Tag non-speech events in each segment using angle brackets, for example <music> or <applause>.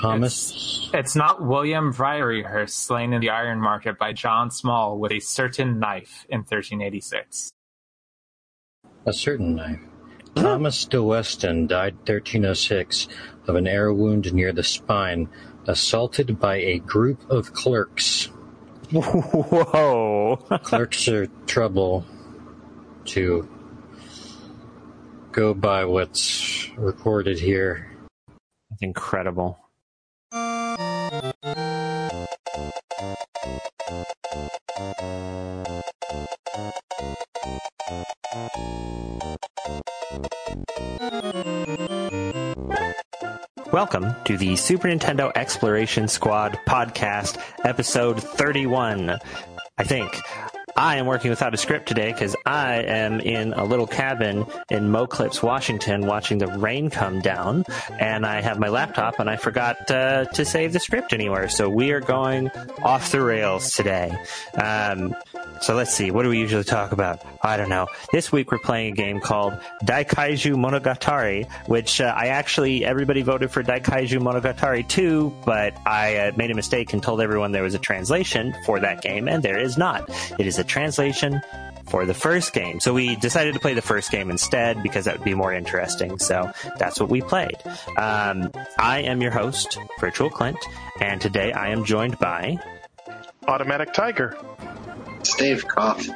Thomas. It's, it's not William Briarehurst slain in the iron market by John Small with a certain knife in 1386. A certain knife. Thomas de Weston died 1306 of an arrow wound near the spine, assaulted by a group of clerks. Whoa. <laughs> clerks are trouble to go by what's recorded here. That's incredible. Welcome to the Super Nintendo Exploration Squad podcast, episode 31. I think. I am working without a script today because I am in a little cabin in Moclips, Washington, watching the rain come down, and I have my laptop and I forgot uh, to save the script anywhere. So we are going off the rails today. Um, so let's see, what do we usually talk about? I don't know. This week we're playing a game called Daikaiju Monogatari, which uh, I actually, everybody voted for Daikaiju Monogatari 2, but I uh, made a mistake and told everyone there was a translation for that game, and there is not. It is a translation for the first game. So we decided to play the first game instead because that would be more interesting. So that's what we played. Um, I am your host, Virtual Clint, and today I am joined by Automatic Tiger. Stave Cough.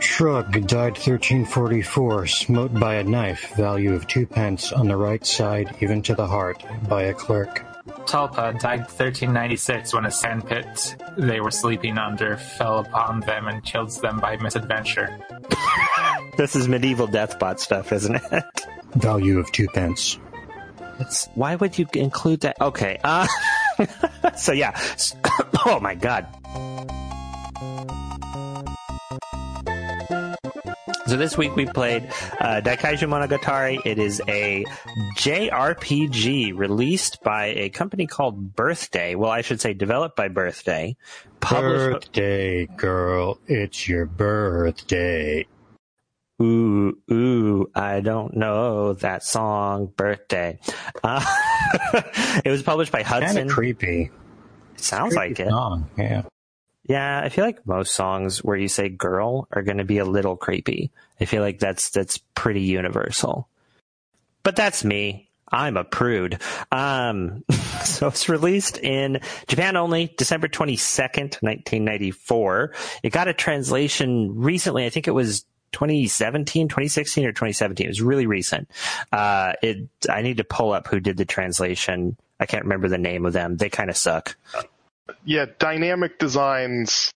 Shrug died 1344, smote by a knife, value of two pence, on the right side, even to the heart, by a clerk. Tulpa died 1396 when a sandpit they were sleeping under fell upon them and killed them by misadventure. <laughs> this is medieval deathbot stuff, isn't it? <laughs> Value of two pence. It's, why would you include that? Okay. Uh, <laughs> so yeah. <coughs> oh my god. So this week we played uh, Daikaiju Monogatari. It is a JRPG released by a company called Birthday. Well, I should say developed by Birthday. Published... Birthday, girl. It's your birthday. Ooh, ooh, I don't know that song, Birthday. Uh, <laughs> it was published by Hudson. Kind of creepy. It sounds creepy like it. Song, yeah. Yeah, I feel like most songs where you say girl are going to be a little creepy. I feel like that's that's pretty universal. But that's me. I'm a prude. Um, <laughs> so it's released in Japan only, December 22nd, 1994. It got a translation recently. I think it was 2017, 2016 or 2017. It was really recent. Uh, it, I need to pull up who did the translation. I can't remember the name of them. They kind of suck yeah, Dynamic Designs.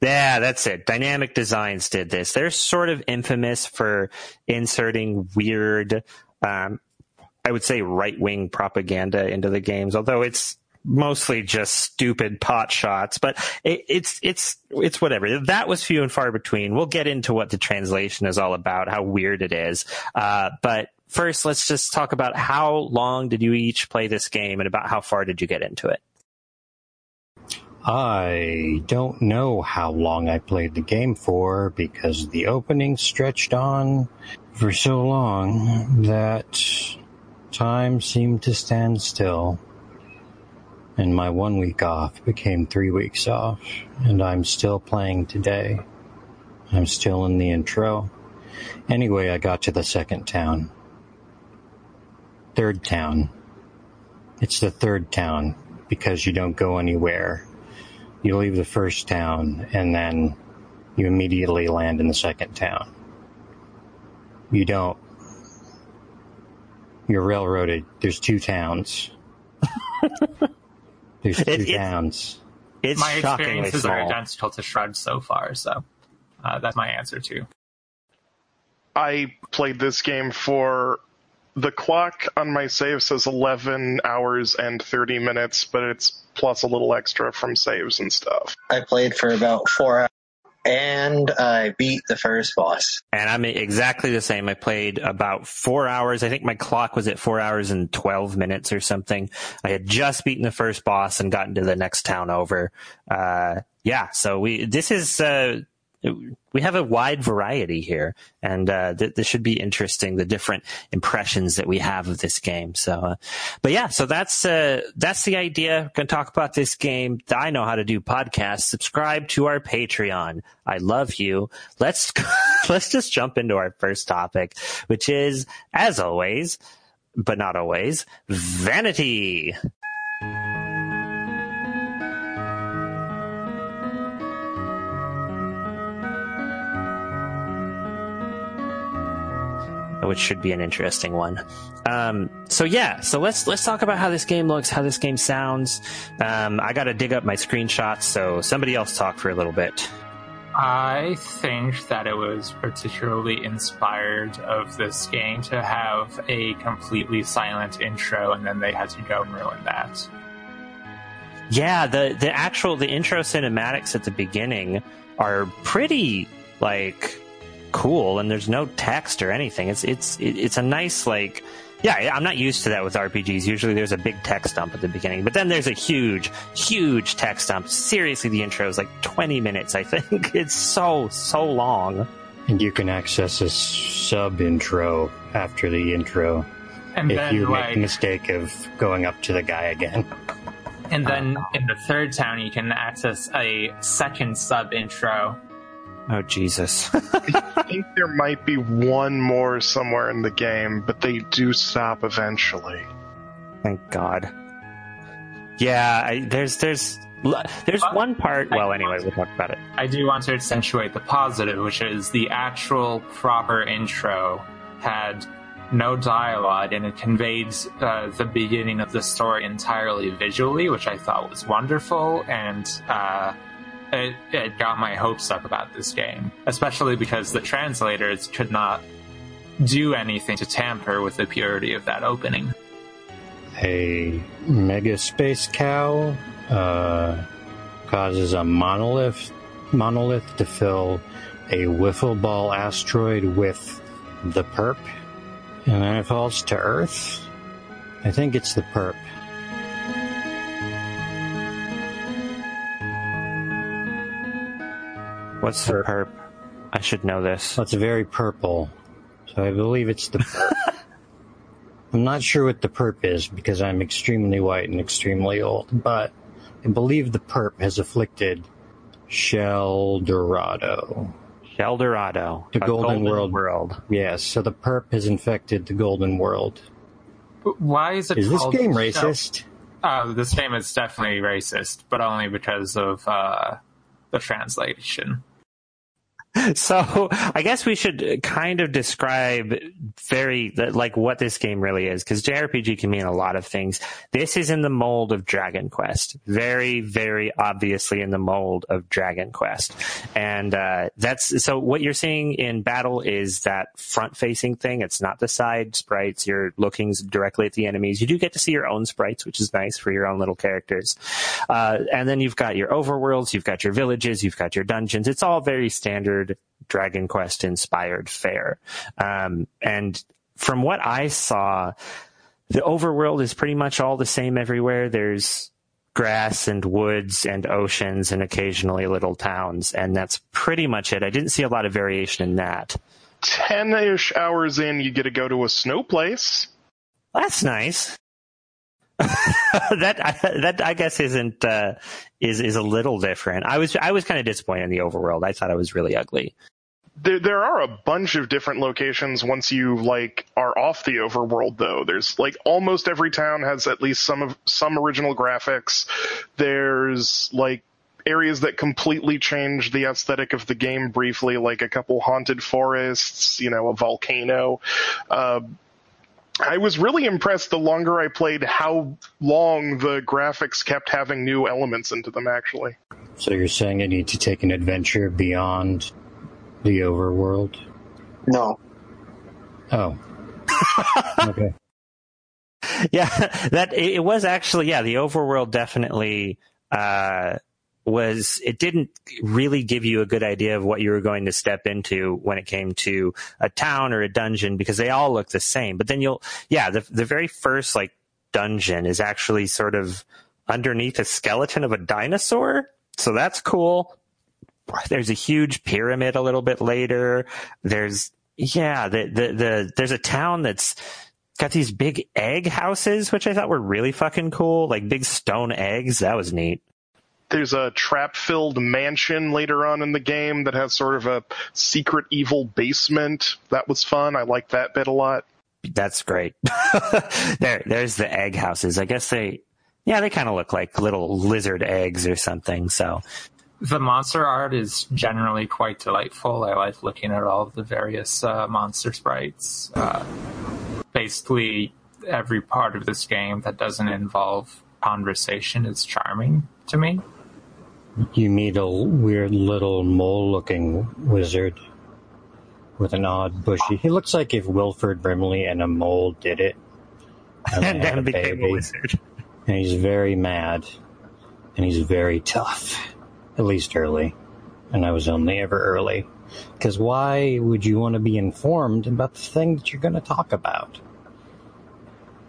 Yeah, that's it. Dynamic Designs did this. They're sort of infamous for inserting weird, um, I would say right wing propaganda into the games, although it's mostly just stupid pot shots, but it, it's, it's, it's whatever. That was few and far between. We'll get into what the translation is all about, how weird it is. Uh, but first, let's just talk about how long did you each play this game and about how far did you get into it? I don't know how long I played the game for because the opening stretched on for so long that time seemed to stand still. And my one week off became three weeks off, and I'm still playing today. I'm still in the intro. Anyway, I got to the second town. Third town. It's the third town because you don't go anywhere you leave the first town and then you immediately land in the second town. You don't. You're railroaded. There's two towns. <laughs> There's two it, towns. It's my experiences small. are identical to Shrug so far, so uh, that's my answer too. I played this game for the clock on my save says 11 hours and 30 minutes, but it's plus a little extra from saves and stuff. I played for about four hours and I beat the first boss. And I'm exactly the same. I played about four hours. I think my clock was at four hours and 12 minutes or something. I had just beaten the first boss and gotten to the next town over. Uh, yeah, so we, this is, uh, we have a wide variety here, and uh, th- this should be interesting. The different impressions that we have of this game. So, uh, but yeah, so that's uh, that's the idea. We're to talk about this game. I know how to do podcasts. Subscribe to our Patreon. I love you. Let's <laughs> let's just jump into our first topic, which is, as always, but not always, vanity. Which should be an interesting one. Um, so yeah, so let's let's talk about how this game looks, how this game sounds. Um, I got to dig up my screenshots, so somebody else talk for a little bit. I think that it was particularly inspired of this game to have a completely silent intro, and then they had to go and ruin that. Yeah, the the actual the intro cinematics at the beginning are pretty like cool and there's no text or anything. It's it's it's a nice like yeah, I'm not used to that with RPGs. Usually there's a big text dump at the beginning, but then there's a huge, huge text dump. Seriously, the intro is like 20 minutes, I think. <laughs> It's so, so long. And you can access a sub intro after the intro And if then, you like, make the mistake of going up to the guy again. and then in the third town, you can access a second sub intro. Oh, Jesus. <laughs> I think there might be one more somewhere in the game, but they do stop eventually. Thank God. Yeah, I, there's, there's, there's But one part. I Well, want anyway, to- we'll talk about it. I do want to accentuate the positive, which is the actual proper intro had no dialogue and it conveyed uh, the beginning of the story entirely visually, which I thought was wonderful and uh, it, it got my hopes up about this game, especially because the translators could not do anything to tamper with the purity of that opening. A mega space cow uh, causes a monolith monolith to fill a wiffle ball asteroid with the perp, and then it falls to Earth. I think it's the perp. What's the perp? I should know this. Well, it's very purple, so I believe it's the perp. <laughs> I'm not sure what the perp is because I'm extremely white and extremely old, but I believe the perp has afflicted Shell Dorado. Eldorado. The a Golden World. World. Yes, so the perp has infected the Golden World. But Why is it Is this called game Shell- racist? Oh, this game is definitely racist, but only because of uh, the translation. So I guess we should kind of describe very like what this game really is, because JRPG can mean a lot of things. This is in the mold of Dragon Quest, very, very obviously in the mold of Dragon Quest, and uh, that's so. What you're seeing in battle is that front-facing thing. It's not the side sprites. You're looking directly at the enemies. You do get to see your own sprites, which is nice for your own little characters. Uh, and then you've got your overworlds, you've got your villages, you've got your dungeons. It's all very standard Dragon Quest inspired fare. Um, and from what I saw, the overworld is pretty much all the same everywhere. There's grass and woods and oceans and occasionally little towns. And that's pretty much it. I didn't see a lot of variation in that. 10 ish hours in, you get to go to a snow place. That's nice. <laughs> that <laughs> that I guess isn't uh, is is a little different. I was I was kind of disappointed in the overworld. I thought it was really ugly. There, there are a bunch of different locations once you like are off the overworld though. There's like almost every town has at least some of some original graphics. There's like areas that completely change the aesthetic of the game briefly, like a couple haunted forests, you know, a volcano. Uh, I was really impressed the longer I played how long the graphics kept having new elements into them actually. So you're saying I need to take an adventure beyond the overworld? No. Oh. <laughs> okay. Yeah, that it it was actually yeah. The overworld definitely uh, was. It didn't really give you a good idea of what you were going to step into when it came to a town or a dungeon because they all look the same. But then you'll yeah the the very first like dungeon is actually sort of underneath a skeleton of a dinosaur. So that's cool. there's a huge pyramid a little bit later. There's yeah, the the, the there's a town that's got these big egg houses, which I thought were really fucking cool, like big stone eggs. That was neat. There's a trap filled mansion later on in the game that has sort of a secret evil basement. That was fun. I like that bit a lot. That's great. <laughs> there, there's the egg houses. I guess they, yeah, they kind of look like little lizard eggs or something. So the monster art is generally quite delightful. I like looking at all of the various uh, monster sprites. Uh, basically, every part of this game that doesn't involve conversation is charming to me. You meet a weird little mole-looking wizard with an odd bushy. He looks like if Wilford Brimley and a mole did it, and, and <laughs> then became a wizard. And he's very mad, and he's very tough at least early. And I was only ever early. Because why would you want to be informed about the thing that you're going to talk about?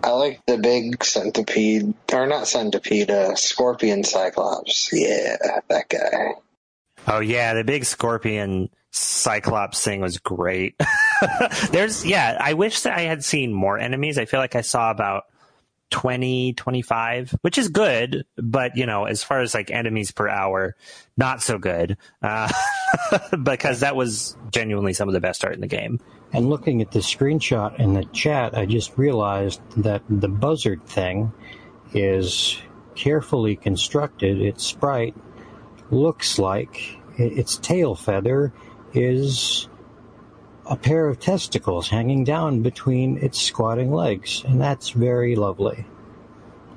I like the big centipede, or not centipede, uh, scorpion cyclops. Yeah, that guy. Oh yeah, the big scorpion cyclops thing was great. <laughs> There's, yeah, I wish that I had seen more enemies. I feel like I saw about 20, 25, which is good, but you know, as far as like enemies per hour, not so good. Uh, <laughs> because that was genuinely some of the best art in the game. And looking at the screenshot in the chat, I just realized that the buzzard thing is carefully constructed. Its sprite looks like its tail feather is a pair of testicles hanging down between its squatting legs, and that's very lovely.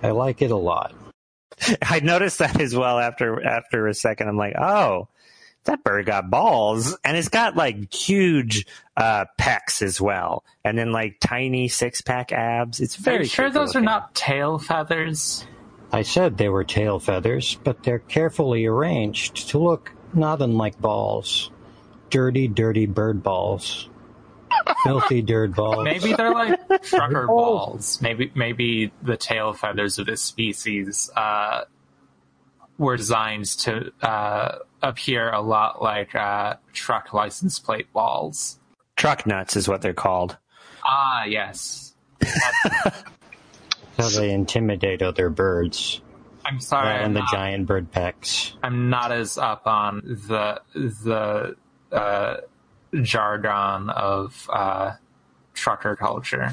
I like it a lot. <laughs> I noticed that as well after after a second. I'm like, oh, that bird got balls, and it's got like huge uh, pecs as well, and then like tiny six pack abs. It's very. Are sure those looking. are not tail feathers? I said they were tail feathers, but they're carefully arranged to look not unlike balls dirty, dirty bird balls. Filthy dirt balls. Maybe they're like trucker balls. Maybe maybe the tail feathers of this species uh, were designed to uh, appear a lot like uh, truck license plate balls. Truck nuts is what they're called. Ah, yes. <laughs> How they intimidate other birds. I'm sorry. and the not, giant bird pecks. I'm not as up on the the uh, jargon of uh, trucker culture.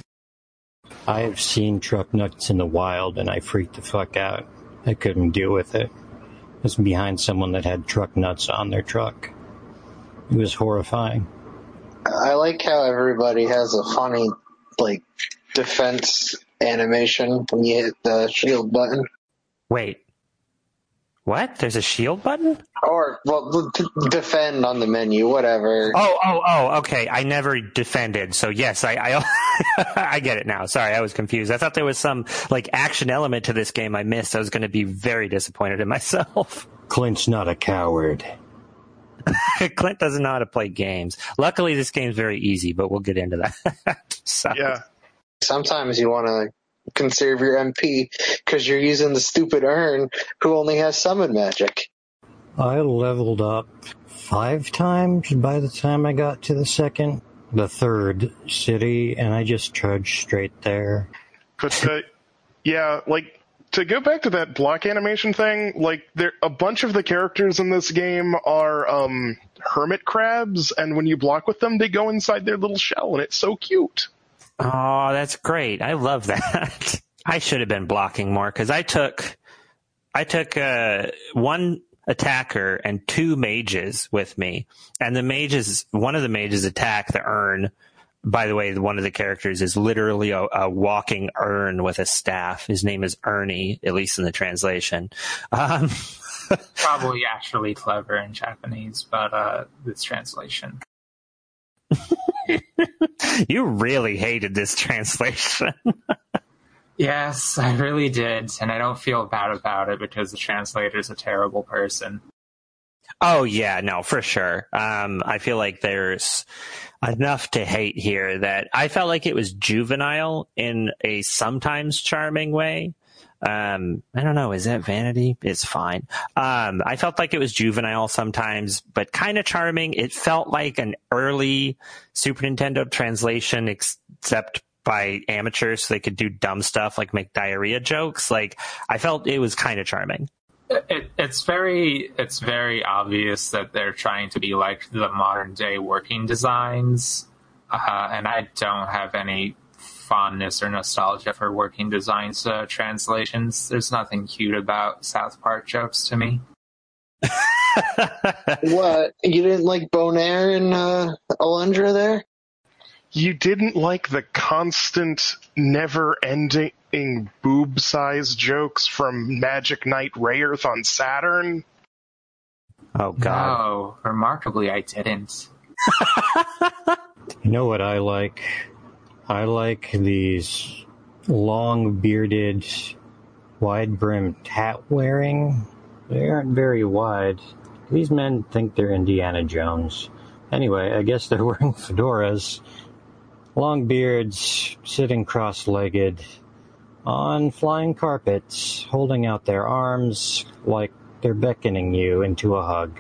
I've seen truck nuts in the wild and I freaked the fuck out. I couldn't deal with it. I was behind someone that had truck nuts on their truck. It was horrifying. I like how everybody has a funny, like, defense animation when you hit the shield button. Wait, what? There's a shield button? Or well, defend on the menu, whatever. Oh, oh, oh. Okay, I never defended, so yes, I, I, <laughs> I get it now. Sorry, I was confused. I thought there was some like action element to this game I missed. I was going to be very disappointed in myself. <laughs> Clint's not a coward. Clint doesn't know how to play games. Luckily, this game's very easy, but we'll get into that. <laughs> so. Yeah. Sometimes you want to conserve your MP because you're using the stupid urn who only has summon magic. I leveled up five times by the time I got to the second, the third city, and I just trudged straight there. But uh, yeah, like to go back to that block animation thing, like there a bunch of the characters in this game are um, hermit crabs, and when you block with them, they go inside their little shell, and it's so cute. Oh, that's great. I love that. <laughs> I should have been blocking more because I took, I took uh, one attacker and two mages with me, and the mages, one of the mages attack the urn. By the way, one of the characters is literally a, a walking urn with a staff. His name is Ernie, at least in the translation. Um, <laughs> Probably actually clever in Japanese, but uh, this translation. <laughs> <laughs> you really hated this translation. <laughs> yes, I really did, and I don't feel bad about it because the translator's a terrible person. Oh yeah, no, for sure. Um, I feel like there's enough to hate here that I felt like it was juvenile in a sometimes charming way. Um, I don't know. Is that vanity? It's fine. Um, I felt like it was juvenile sometimes, but kind of charming. It felt like an early Super Nintendo translation, except by amateurs so they could do dumb stuff like make diarrhea jokes. Like I felt it was kind of charming. It, it's very it's very obvious that they're trying to be like the modern day working designs, uh, and I don't have any fondness or nostalgia for working designs uh, translations. There's nothing cute about South Park jokes to me. <laughs> what you didn't like Bonaire and uh, Alundra there? You didn't like the constant, never-ending boob-size jokes from Magic Knight Rayearth on Saturn? Oh God! No, remarkably, I didn't. <laughs> You know what I like? I like these long bearded, wide brimmed hat wearing. They aren't very wide. These men think they're Indiana Jones. Anyway, I guess they're <laughs> wearing fedoras, long beards, sitting cross legged on flying carpets, holding out their arms like they're beckoning you into a hug.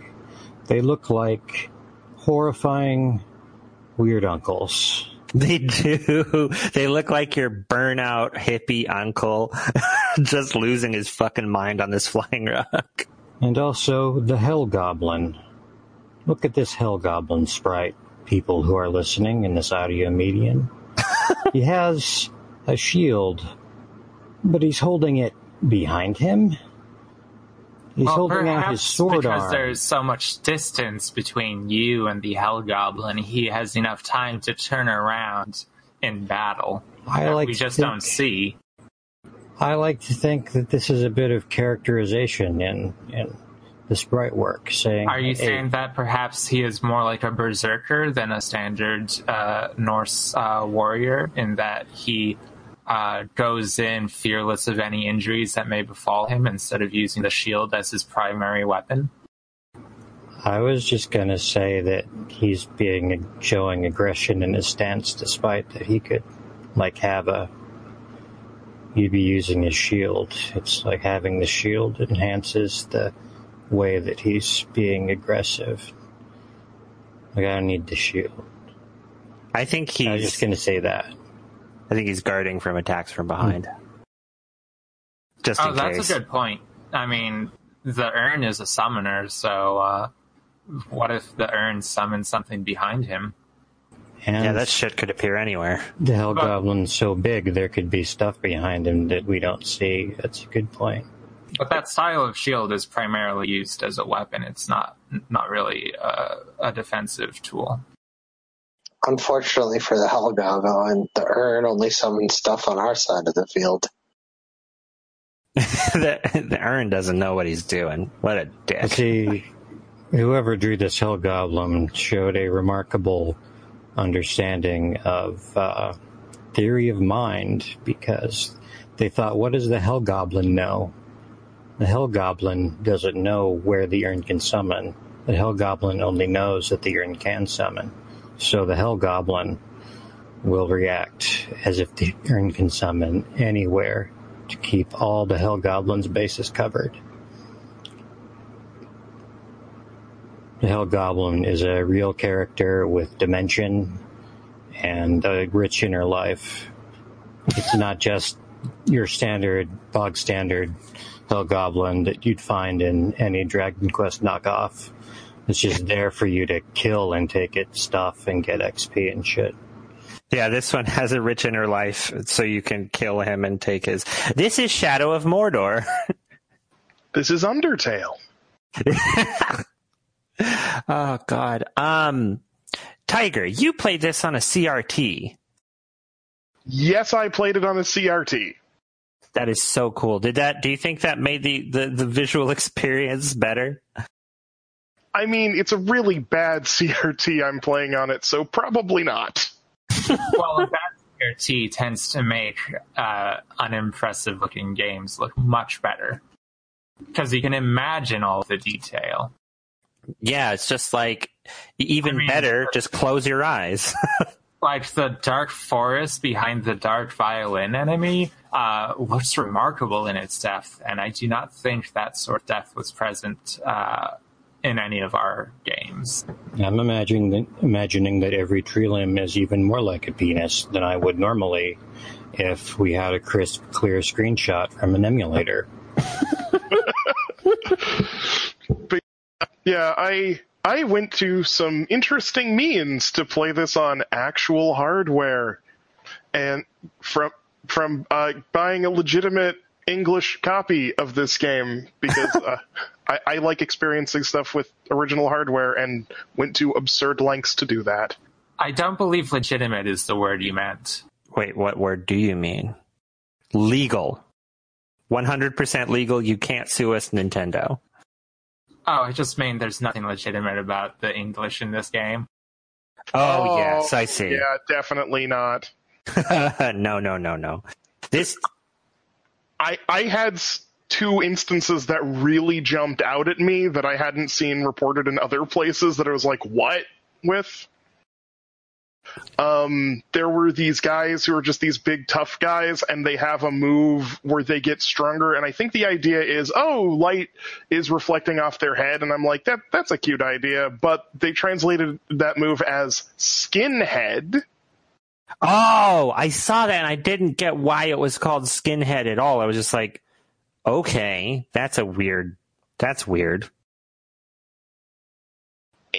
They look like horrifying weird uncles. They do. <laughs> They look like your burnout hippie uncle <laughs> just losing his fucking mind on this flying rock. And also the Hell Goblin. Look at this Hell Goblin sprite, people who are listening in this audio medium. <laughs> he has a shield, but he's holding it behind him. He's well, holding out perhaps his sword because arm. there's so much distance between you and the Hell Goblin, he has enough time to turn around in battle. I that like we just think- don't see. I like to think that this is a bit of characterization in in the sprite work, saying, Are you "Hey, saying that perhaps he is more like a berserker than a standard uh, Norse uh, warrior, in that he uh, goes in fearless of any injuries that may befall him instead of using the shield as his primary weapon? I was just gonna say that he's being showing aggression in his stance, despite that he could, like, have a. You'd be using his shield. It's like having the shield enhances the way that he's being aggressive. Like, I don't need the shield. I think I was he's. just gonna say that. I think he's guarding from attacks from behind. Just Oh, in that's case. a good point. I mean, the urn is a summoner, so uh, what if the urn summons something behind him? And Yeah, that shit could appear anywhere. the Hell But- Goblin's so big, there could be stuff behind him that we don't see. That's a good point. But that style of shield is primarily used as a weapon. It's not not really a, a defensive tool. Unfortunately for the Hell Goblin, the urn only summons stuff on our side of the field. <laughs> the, the urn doesn't know what he's doing. What a dick. See, whoever drew this Hell Goblin showed a remarkable understanding of uh, theory of mind because they thought, what does the Hell Goblin know? The Hell Goblin doesn't know where the urn can summon. The Hell Goblin only knows that the urn can summon. So the Hell Goblin will react as if the urn can summon anywhere to keep all the Hell Goblin's bases covered. The Hell Goblin is a real character with dimension and a rich inner life. It's not just your standard, bog standard Hell Goblin that you'd find in any Dragon Quest knockoff. It's just there for you to kill and take its stuff and get XP and shit. Yeah, this one has a rich inner life, so you can kill him and take his. This is Shadow of Mordor. <laughs> This is Undertale. <laughs> oh God. Um, Tiger, you played this on a CRT. Yes, I played it on a CRT. That is so cool. Did that? Do you think that made the the, the visual <laughs> experience better? I mean, it's a really bad <laughs> CRT I'm playing on it, so probably not. well, a bad CRT tends to make uh, unimpressive looking games look much better because you can imagine all the detail. Yeah, it's just like even I mean- better. Just close your eyes. <laughs> Like the dark forest behind the dark violin enemy, uh, looks remarkable in its depth, and I do not think that sort of depth was present uh, in any of our games. I'm imagining that, imagining that every tree limb is even more like a penis than I would normally if we had a crisp, clear screenshot from an emulator. <laughs> but yeah, I I went to some interesting means to play this on actual hardware, and from from uh, buying a legitimate English copy of this game because uh, <laughs> I, I like experiencing stuff with original hardware and went to absurd lengths to do that. I don't believe legitimate is the word you meant. Wait, what word do you mean? Legal. 100% legal. You can't sue us, Nintendo. Oh, I just mean there's nothing legitimate about the English in this game. Oh, oh yes, I see. Yeah, definitely not. <laughs> no, no, no, no. This. I I had two instances that really jumped out at me that I hadn't seen reported in other places that I was like, what with? um, there were these guys who are just these big tough guys and they have a move where they get stronger and I think the idea is oh light is reflecting off their head and I'm like that that's a cute idea but they translated that move as skinhead Oh, I saw that and I didn't get why it was called skinhead at all. I was just like okay, that's a weird that's weird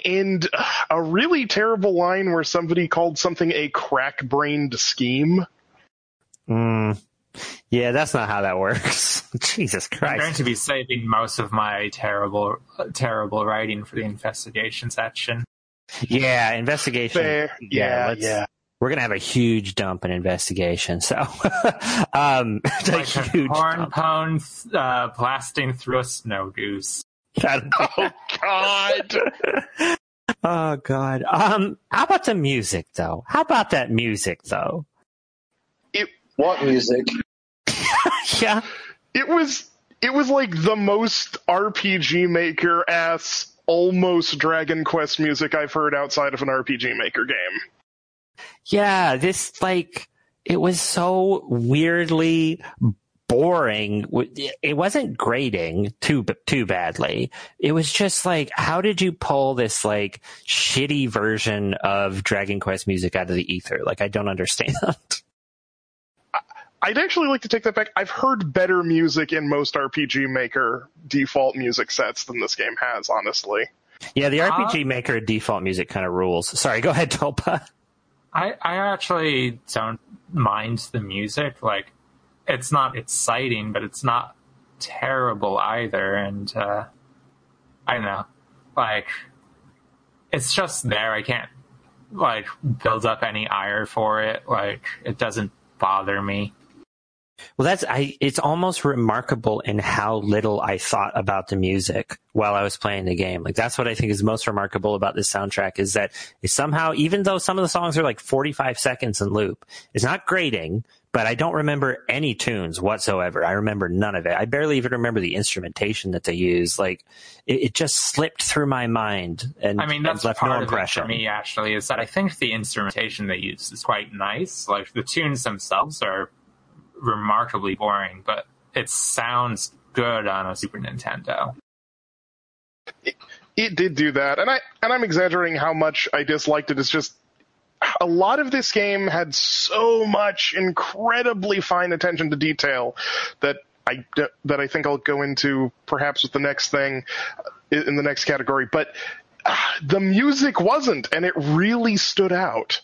and a really terrible line where somebody called something a crack-brained scheme. Mm. Yeah, that's not how that works. <laughs> Jesus Christ! I'm going to be saving most of my terrible, terrible writing for the investigation section. Yeah, investigation. Fair. Yeah, yeah. yeah. We're gonna have a huge dump in investigation. So, <laughs> um, <laughs> like a huge corn pone uh, blasting through a snow goose. <laughs> oh God. oh God. Um, how about the music though? How about that music though? It what music? yeah. It was it was like the most RPG Maker ass almost Dragon Quest music I've heard outside of an RPG Maker game. Yeah, this like it was so weirdly boring. It wasn't grading too too badly. It was just like, how did you pull this like shitty version of Dragon Quest music out of the ether? Like, I don't understand. <laughs> I'd actually like to take that back. I've heard better music in most RPG Maker default music sets than this game has, honestly. Yeah, the RPG uh, Maker default music kind of rules. Sorry, go ahead, Tulpa. <laughs> I, I actually don't mind the music. Like, it's not exciting, but it's not terrible either. And uh, I don't know, like it's just there. I can't like build up any ire for it. Like it doesn't bother me. Well, that's I. It's almost remarkable in how little I thought about the music while I was playing the game. Like that's what I think is most remarkable about this soundtrack is that it somehow, even though some of the songs are like 45 seconds in loop, it's not grating, but I don't remember any tunes whatsoever. I remember none of it. I barely even remember the instrumentation that they use. Like it, it just slipped through my mind and I mean that's left part no impression. Of it for me actually is that I think the instrumentation they use is quite nice. Like the tunes themselves are remarkably boring, but it sounds good on a Super Nintendo. It, it did do that, and I and I'm exaggerating how much I disliked it. It's just a lot of this game had so much incredibly fine attention to detail that I that I think I'll go into perhaps with the next thing in the next category. But uh, the music wasn't, and it really stood out.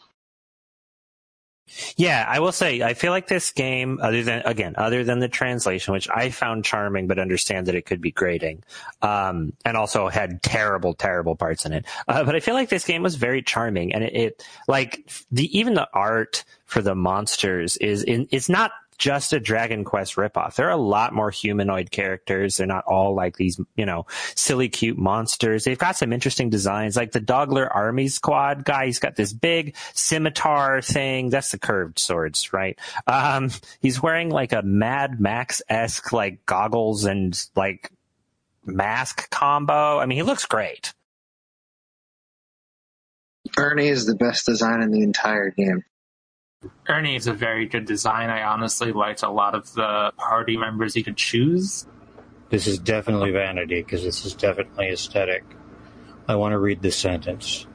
Yeah, I will say I feel like this game, other than again, other than the translation, which I found charming, but understand that it could be grating, um, and also had terrible, terrible parts in it. Uh, but I feel like this game was very charming, and it, it like the even the art for the monsters is in. It's not just a Dragon Quest ripoff. There are a lot more humanoid characters. They're not all like these, you know, silly, cute monsters. They've got some interesting designs, like the Dogler Army Squad guy. He's got this big scimitar thing. That's the curved swords, right? Um, he's wearing like a Mad Max esque like goggles and like mask combo. I mean, he looks great. Ernie is the best design in the entire game. Ernie is a very good design. I honestly liked a lot of the party members you could choose. This is definitely vanity because this is definitely aesthetic. I want to read this sentence.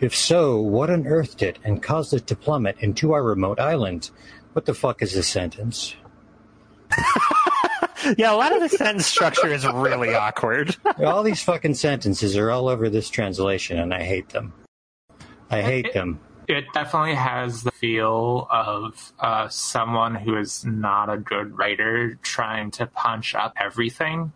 If so, what unearthed it and caused it to plummet into our remote island? What the fuck is this sentence? <laughs> yeah, a lot of the sentence structure is really awkward. <laughs> all these fucking sentences are all over this translation, and I hate them. I hate them. It definitely has the feel of uh, someone who is not a good writer trying to punch up everything.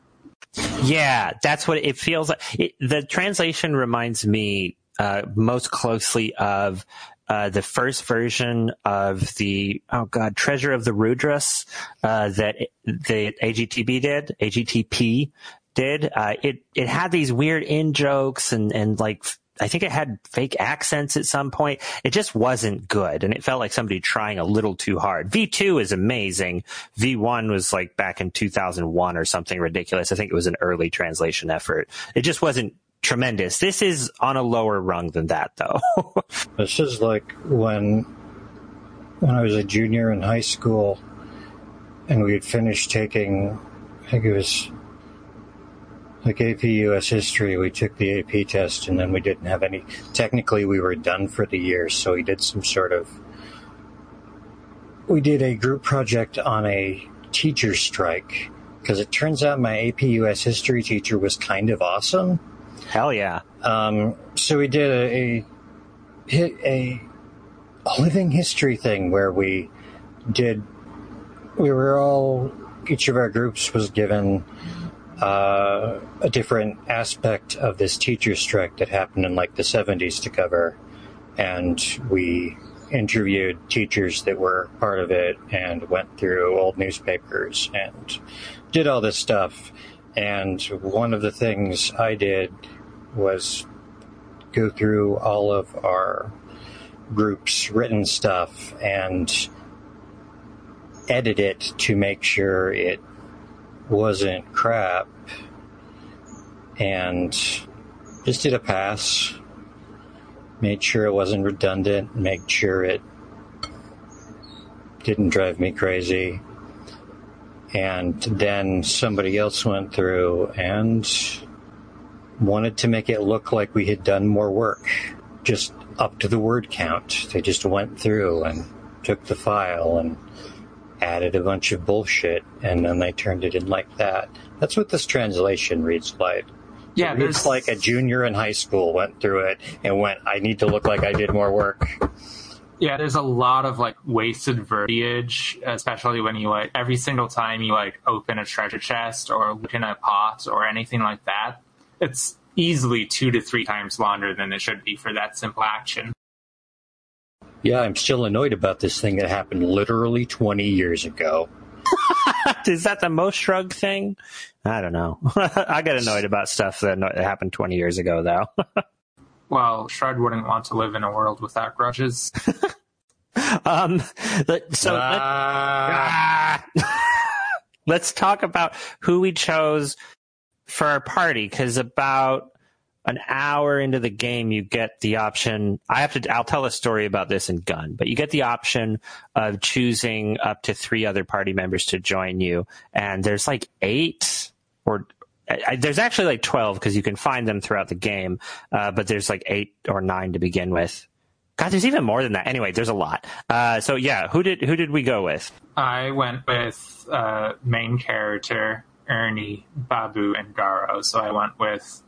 Yeah, that's what it feels like. It, the translation reminds me uh, most closely of uh, the first version of the oh god treasure of the rudras uh, that the AGTB did AGTP did uh, it it had these weird in jokes and and like I think it had fake accents at some point. It just wasn't good. And it felt like somebody trying a little too hard. V2 is amazing. V1 was like back in 2001 or something ridiculous. I think it was an early translation effort. It just wasn't tremendous. This is on a lower rung than that though. <laughs> this is like when, when I was a junior in high school and we had finished taking, I think it was like AP US history, we took the AP test and then we didn't have any. Technically, we were done for the year, so we did some sort of. We did a group project on a teacher strike because it turns out my AP US history teacher was kind of awesome. Hell yeah! Um, so we did a, a a a living history thing where we did. We were all each of our groups was given uh, a different aspect of this teacher strike that happened in like the 70s to cover. And we interviewed teachers that were part of it and went through old newspapers and did all this stuff. And one of the things I did was go through all of our group's written stuff and edit it to make sure it wasn't crap and just did a pass. Made sure it wasn't redundant, made sure it didn't drive me crazy. And then somebody else went through and wanted to make it look like we had done more work, just up to the word count. They just went through and took the file and added a bunch of bullshit and then they turned it in like that. That's what this translation reads like. Yeah, it reads like a junior in high school went through it and went, I need to look like I did more work. Yeah, there's a lot of like wasted verbiage, especially when you like every single time you like open a treasure chest or look in a pot or anything like that. It's easily two to three times longer than it should be for that simple action. Yeah, I'm still annoyed about this thing that happened literally 20 years ago. <laughs> Is that the most shrug thing? I don't know. <laughs> I get annoyed about stuff that happened 20 years ago, though. <laughs> well, Shred wouldn't want to live in a world without grudges. um, so ah. let's talk about who we chose for our party, because about an hour into the game, you get the option. I have to, I'll tell a story about this in Gun, but you get the option of choosing up to three other party members to join you. And there's like eight or I, there's actually like 12 because you can find them throughout the game. Uh, but there's like eight or nine to begin with. God, there's even more than that. Anyway, there's a lot. Uh, so yeah, who did, who did we go with? I went with, uh, main character, Ernie, Babu, and Garo. So I went with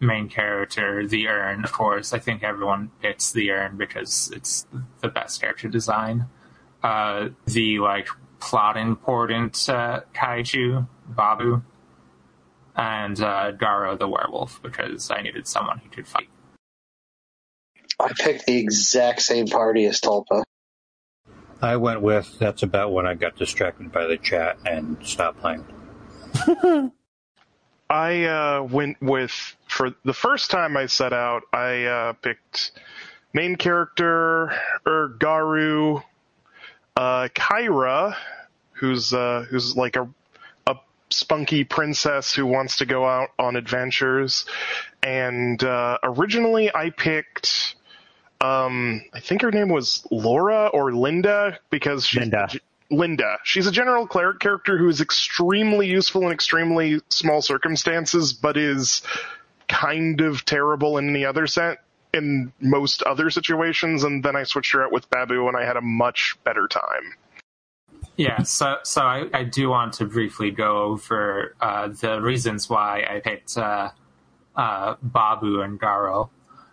main character, the urn, of course. I think everyone picks the urn because it's the best character design. Uh, the like plot important uh, kaiju, Babu, and uh, Garo the werewolf because I needed someone who could fight. I picked the exact same party as Tulpa. I went with that's about when I got distracted by the chat and stopped playing. <laughs> I uh, went with for the first time I set out. I uh, picked main character Ergaru, uh, Kyra, who's uh, who's like a a spunky princess who wants to go out on adventures, and uh, originally I picked um, I think her name was Laura or Linda because she's Linda. Linda. She's a general cleric character who is extremely useful in extremely small circumstances, but is kind of terrible in any other set in most other situations. And then I switched her out with Babu, and I had a much better time. Yeah, so so I, I do want to briefly go over uh, the reasons why I picked uh, uh, Babu and Garo.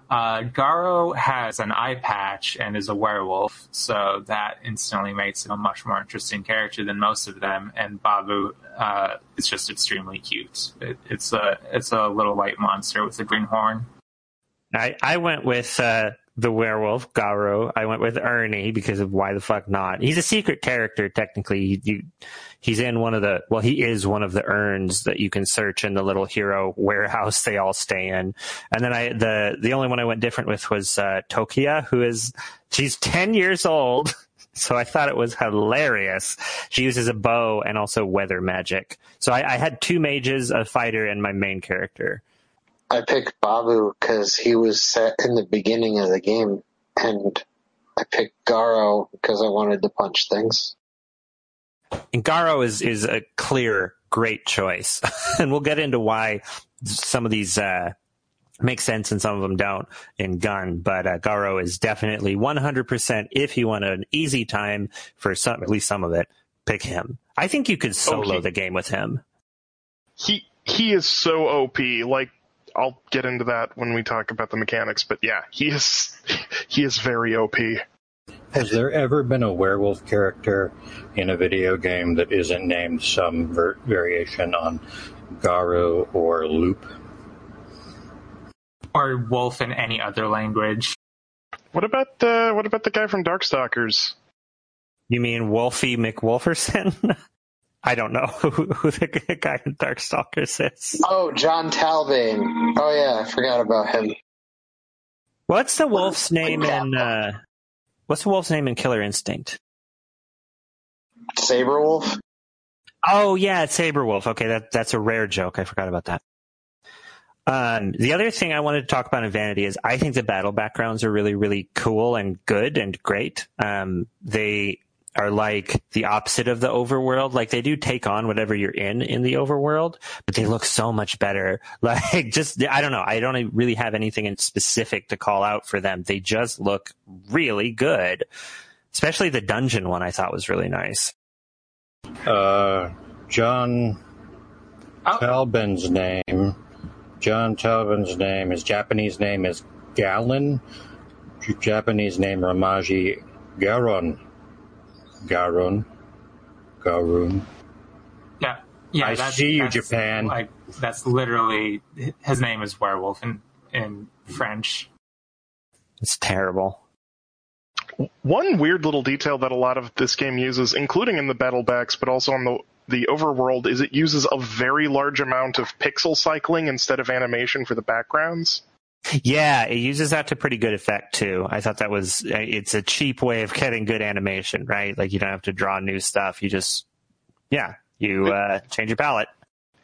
Uh, Garo has an eye patch and is a werewolf, so that instantly makes him a much more interesting character than most of them. And Babu uh, is just extremely cute. It, it's a it's a little white monster with a green horn. I, I went with uh, the werewolf Garo. I went with Ernie because of why the fuck not? He's a secret character technically. You, he's in one of the well, he is one of the urns that you can search in the little hero warehouse they all stay in. And then I the the only one I went different with was uh, Tokia, who is she's ten years old. <laughs> So I thought it was hilarious. She uses a bow and also weather magic. So I, I had two mages, a fighter, and my main character. I picked Babu because he was set in the beginning of the game, and I picked Garo because I wanted to punch things. And Garo is is a clear, great choice, <laughs> and we'll get into why some of these uh, make sense and some of them don't in Gun. But uh, Garo is definitely 100%. If you want an easy time for some, at least some of it, pick him. I think you could solo Okay. the game with him. He he is so OP. Like I'll get into that when we talk about the mechanics, but yeah, he is <laughs> he is very OP. Has there ever been a werewolf character in a video game that isn't named some ver- variation on Garu or Loup? Or wolf in any other language. What about the what about the guy from Darkstalkers? You mean Wolfie McWolferson? <laughs> I don't know <laughs> who, who the <laughs> guy in Darkstalkers is. Oh, Jon Talbain. Oh yeah, I forgot about him. What's the wolf's name in? Uh, what's the wolf's name in Killer Instinct? Sabrewulf. Oh yeah, it's Sabrewulf. Okay, that that's a rare joke. I forgot about that. Um, the other thing I wanted to talk about in Vanity is I think the battle backgrounds are really, really cool and good and great. Um, they are like the opposite of the overworld. Like they do take on whatever you're in in the overworld, but they look so much better. <laughs> Like just, I don't know. I don't really have anything in specific to call out for them. They just look really good. Especially the dungeon one I thought was really nice. Uh, John Oh. Talbin's name. Jon Talbain's name. His Japanese name is Gallon. J- Japanese name romaji Garon. Garon. Garun. Yeah, yeah. I that's, see you, that's, Japan. Like that's literally his name is werewolf in in French. It's terrible. One weird little detail that a lot of this game uses, including in the battle backs, but also on the the overworld, is it uses a very large amount of pixel cycling instead of animation for the backgrounds. Yeah, it uses that to pretty good effect too. I thought that was it's a cheap way of getting good animation, right? Like you don't have to draw new stuff. You just yeah, you uh, change your palette.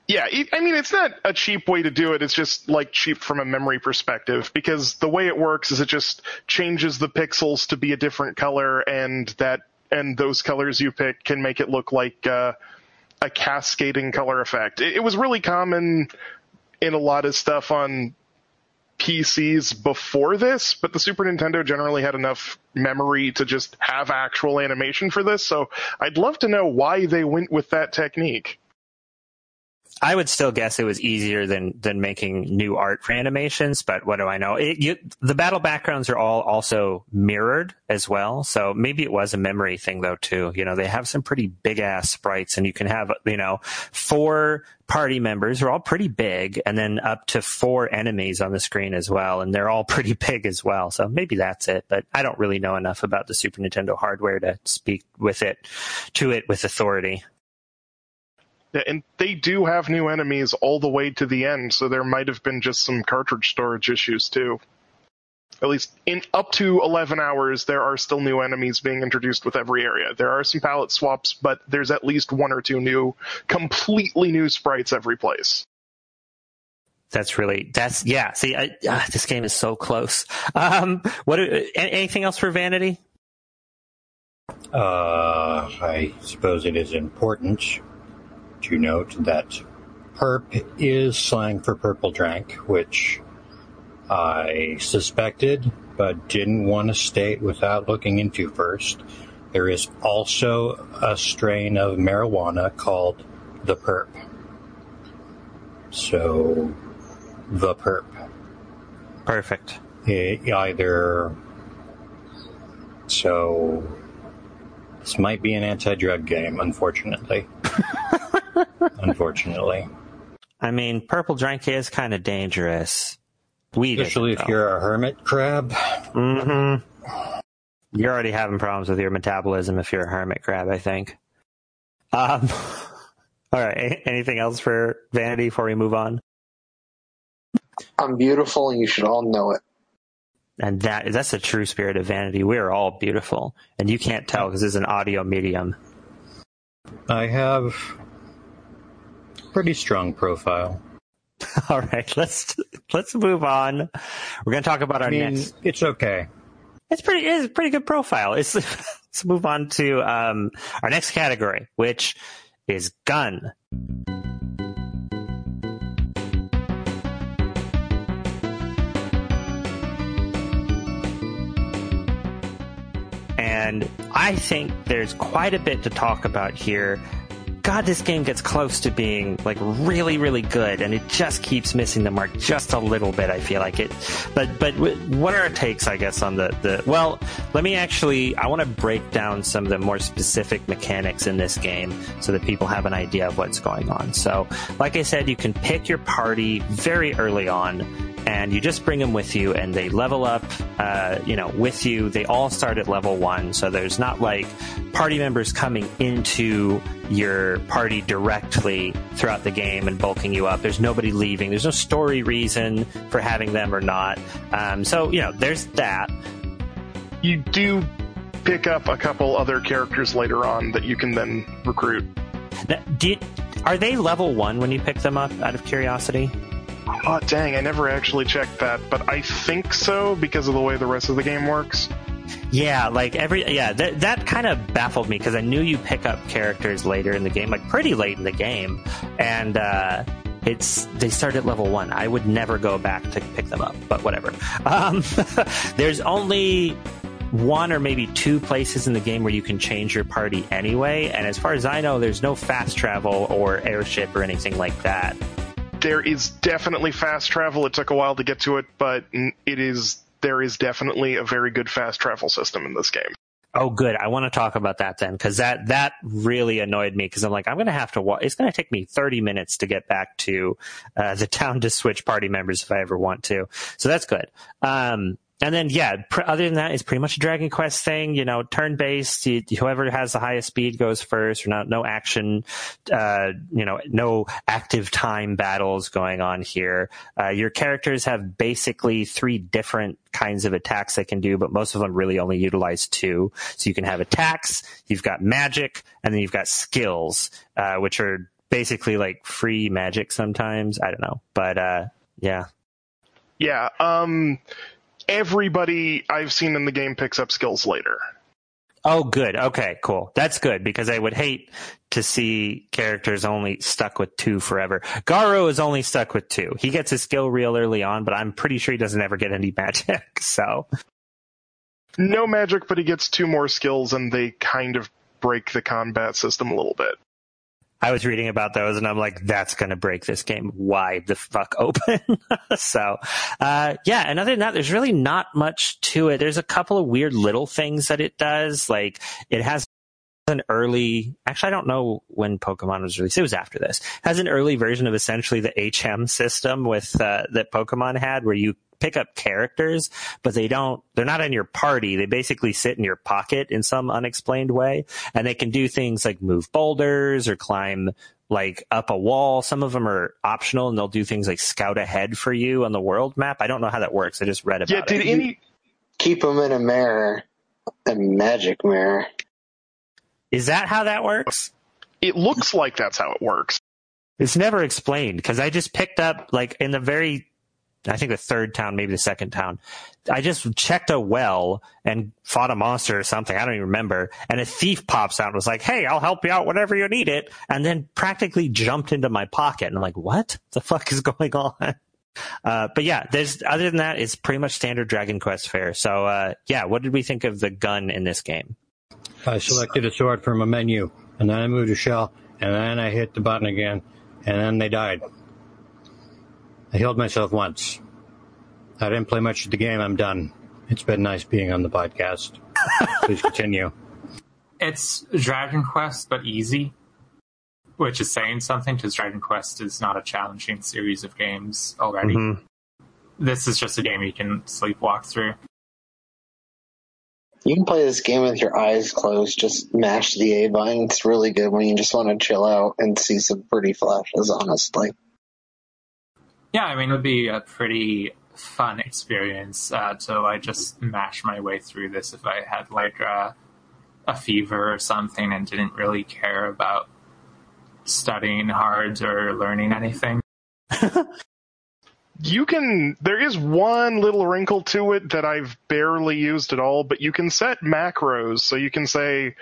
Yeah, I mean, it's not a cheap way to do it. It's just like cheap from a memory perspective because the way it works is it just changes the pixels to be a different color, and that and those colors you pick can make it look like uh, a cascading color effect. It, it was really common in a lot of stuff on PCs before this, but the Super Nintendo generally had enough memory to just have actual animation for this. So I'd love to know why they went with that technique. I would still guess it was easier than than making new art for animations, but what do I know? It, you, the battle backgrounds are all also mirrored as well, so maybe it was a memory thing though too. You know, they have some pretty big ass sprites, and you can have you know four party members are all pretty big, and then up to four enemies on the screen as well, and they're all <laughs> pretty big as well. So maybe that's it, but I don't really know enough about the Super Nintendo hardware to speak with it to it with authority. Yeah, and they do have new enemies all the way to the end, so there might have been just some cartridge storage issues too. At least in up to 11 hours, there are still new enemies being introduced with every area. There are some palette swaps, but there's at least one or two new, completely new sprites every place. That's really that's yeah. See, I, ah, this game is so close. Um, what anything else for Vanity? Uh, I suppose it is important to note that perp is slang for purple drank, which I suspected but didn't want to state without looking into first. There is also a strain of marijuana called the perp. So, the perp. Perfect. It either. So, this might be an anti drug game, unfortunately. <laughs> unfortunately. I mean, purple drink is kind of dangerous. Weed, Especially if you're a hermit crab. Mm-hmm. You're already having problems with your metabolism if you're a hermit crab, I think. Um, <laughs> all right. Anything else for Vanity before we move on? I'm beautiful, and you should all know it. And that that's the true spirit of Vanity. We are all beautiful, and you can't tell because it's an audio medium. I have pretty strong profile. <laughs> all right, let's let's move on. We're going to talk about our I mean, next. It's okay. It's pretty. It's a pretty good profile. It's, <laughs> let's move on to um, our next category, which is gun. And I think there's quite a bit to talk about here God, this game gets close to being like really, really good, and it just keeps missing the mark just a little bit. I feel like it, but but what are our takes? I guess on the the well, let me actually. I want to break down some of the more specific mechanics in this game so that people have an idea of what's going on. So, like I said, you can pick your party very early on and you just bring them with you and they level up uh, you know with you. They all start at level one so there's not like party members coming into your party directly throughout the game and bulking you up. There's nobody leaving. There's no story reason for having them or not. Um, so you know there's that. You do pick up a couple other characters later on that you can then recruit. Did, are they level one when you pick them up out of curiosity Oh, dang, I never actually checked that, but I think so because of the way the rest of the game works. Yeah, like every yeah, that that kind of baffled me because I knew you pick up characters later in the game, like pretty late in the game, and uh, it's they start at level one. I would never go back to pick them up, but whatever. <laughs> Um, <laughs> there's only one or maybe two places in the game where you can change your party anyway, and as far as I know, there's no fast travel or airship or anything like that there is definitely fast travel. It took a while to get to it, but it is there is definitely a very good fast travel system in this game. Oh, good. I want to talk about that then, because that that really annoyed me. Because I'm like, I'm going to have to. Wa- it's going to take me 30 minutes to get back to uh, the town to switch party members if I ever want to. So that's good. Um, and then yeah, pr- other than that, it's pretty much a Dragon Quest thing. You know, turn based. whoever has the highest speed goes first. Or not no action. Uh, you know, no active time battles going on here. Uh, your characters have basically three different kinds of attacks they can do, but most of them really only utilize two. So you can have attacks, you've got magic, and then you've got skills, uh, which are basically like free magic sometimes. I don't know, but uh, yeah. Yeah. Um everybody I've seen in the game picks up skills later. Oh, good. Okay, cool. That's good because I would hate to see characters only stuck with two forever. Garo is only stuck with two. He gets his skill real early on, but I'm pretty sure he doesn't ever get any <laughs> magic. So, no magic, but he gets two more skills, and they kind of break the combat system a little bit. I was reading about those and I'm like, that's going to break this game wide the fuck open. <laughs> so, uh, yeah. And other than that, there's really not much to it. There's a couple of weird little things that it does. Like it has an early, actually, I don't know when Pokemon was released. It was after this. It has an early version of essentially the HM system with, uh, that Pokemon had where you pick up characters, but they don't, they're not in your party. They basically sit in your pocket in some unexplained way. And they can do things like move boulders or climb like up a wall. Some of them are optional and they'll do things like scout ahead for you on the world map. I don't know how that works. I just read about yeah, did it. Any... Keep them in a mirror, a magic mirror. Is that how that works? It looks like that's how it works. It's never explained because I just picked up like in the very I think the third town, maybe the second town. I just checked a well and fought a monster or something. I don't even remember. And a thief pops out and was like, Hey, I'll help you out whenever you need it. And then practically jumped into my pocket. And I'm like, what the fuck is <laughs> going on? Uh, but yeah, there's other than that, it's pretty much standard Dragon Quest fare. So uh, yeah, what did we think of the gun in this game? I selected a sword from a menu, and then I moved a shell, and then I hit the button again, and then they died. I healed myself once. I didn't play much of the game. I'm done. It's been nice being on the podcast. <laughs> Please continue. It's Dragon Quest, but easy, which is saying something because Dragon Quest is not a challenging series of games already. Mhm. This is just a game you can sleepwalk through. You can play this game with your eyes closed. Just mash the A button. It's really good when you just want to chill out and see some pretty flashes. Honestly, Yeah, I mean, it would be a pretty fun experience uh, to like just mash my way through this if I had like a, a fever or something and didn't really care about studying hard or learning anything. <laughs> You can, there is one little wrinkle to it that I've barely used at all, but you can set macros. So you can say,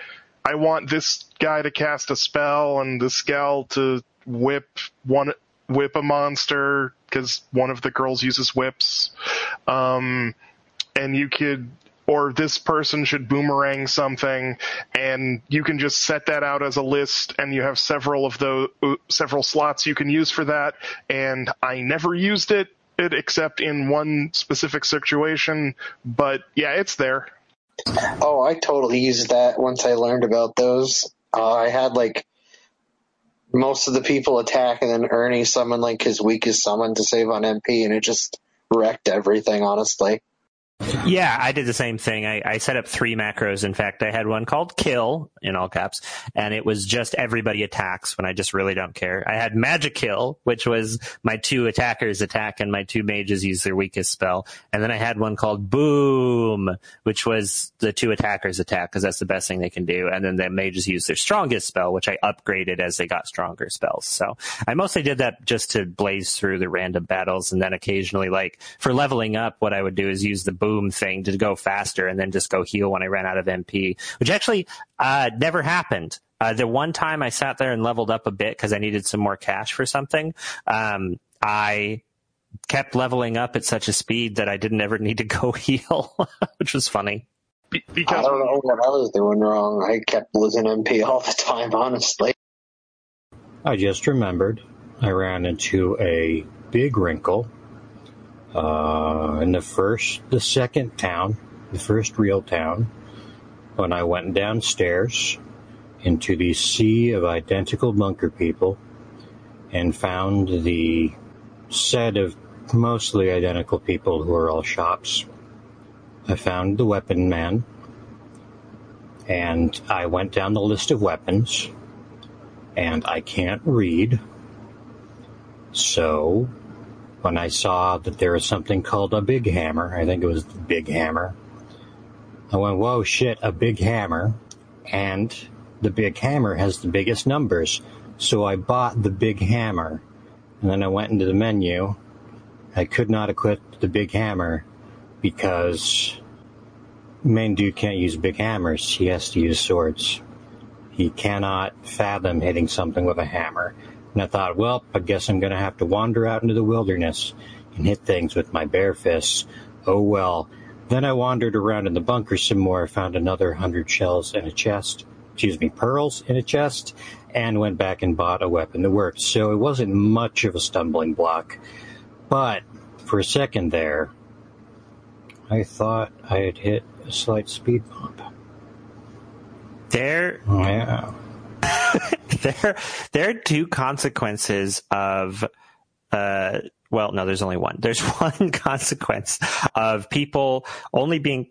I want this guy to cast a spell and this gal to whip one, whip a monster because one of the girls uses whips. Um, and you could, or this person should boomerang something and you can just set that out as a list and you have several of those, several slots you can use for that. And I never used it, it except in one specific situation, but yeah, it's there. oh, I totally used that once I learned about those. Uh, I had like most of the people attack, and then Ernie summoned like his weakest summon to save on MP, and it just wrecked everything. Honestly, Yeah, I did the same thing. I, I set up three macros. In fact, I had one called kill in all caps, and it was just everybody attacks when I just really don't care. I had magic kill, which was my two attackers attack and my two mages use their weakest spell. And then I had one called boom, which was the two attackers attack because that's the best thing they can do. And then the mages use their strongest spell, which I upgraded as they got stronger spells. So I mostly did that just to blaze through the random battles. And then occasionally, like for leveling up, what I would do is use the boom thing to go faster and then just go heal when I ran out of MP, which actually uh, never happened. Uh, the one time I sat there and leveled up a bit because I needed some more cash for something, um, I kept leveling up at such a speed that I didn't ever need to go <laughs> heal, which was funny. Be- I don't know what I was doing wrong. I kept losing MP <laughs> all the time. Honestly, I just remembered I ran into a big wrinkle uh, in the first, the second town, the first real town, when I went downstairs into the sea of identical bunker people and found the set of mostly identical people who are all shops. I found the weapon man and I went down the list of weapons and I can't read. So when I saw that there was something called a big hammer, I think it was the big hammer, I went, whoa, shit, a big hammer. And the big hammer has the biggest numbers. So I bought the big hammer. And then I went into the menu. I could not equip the big hammer because main dude can't use big hammers. He has to use swords. He cannot fathom hitting something with a hammer. And I thought, well, I guess I'm going to have to wander out into the wilderness and hit things with my bare fists. Oh well. Then I wandered around in the bunker some more, found another hundred shells in a chest, excuse me, pearls in a chest, and went back and bought a weapon that worked. So it wasn't much of a stumbling block. But for a second there, I thought I had hit a slight speed bump. There, Oh, yeah. <laughs> there, there are two consequences of, uh, well, no, there's only one. There's <laughs> one consequence of people only being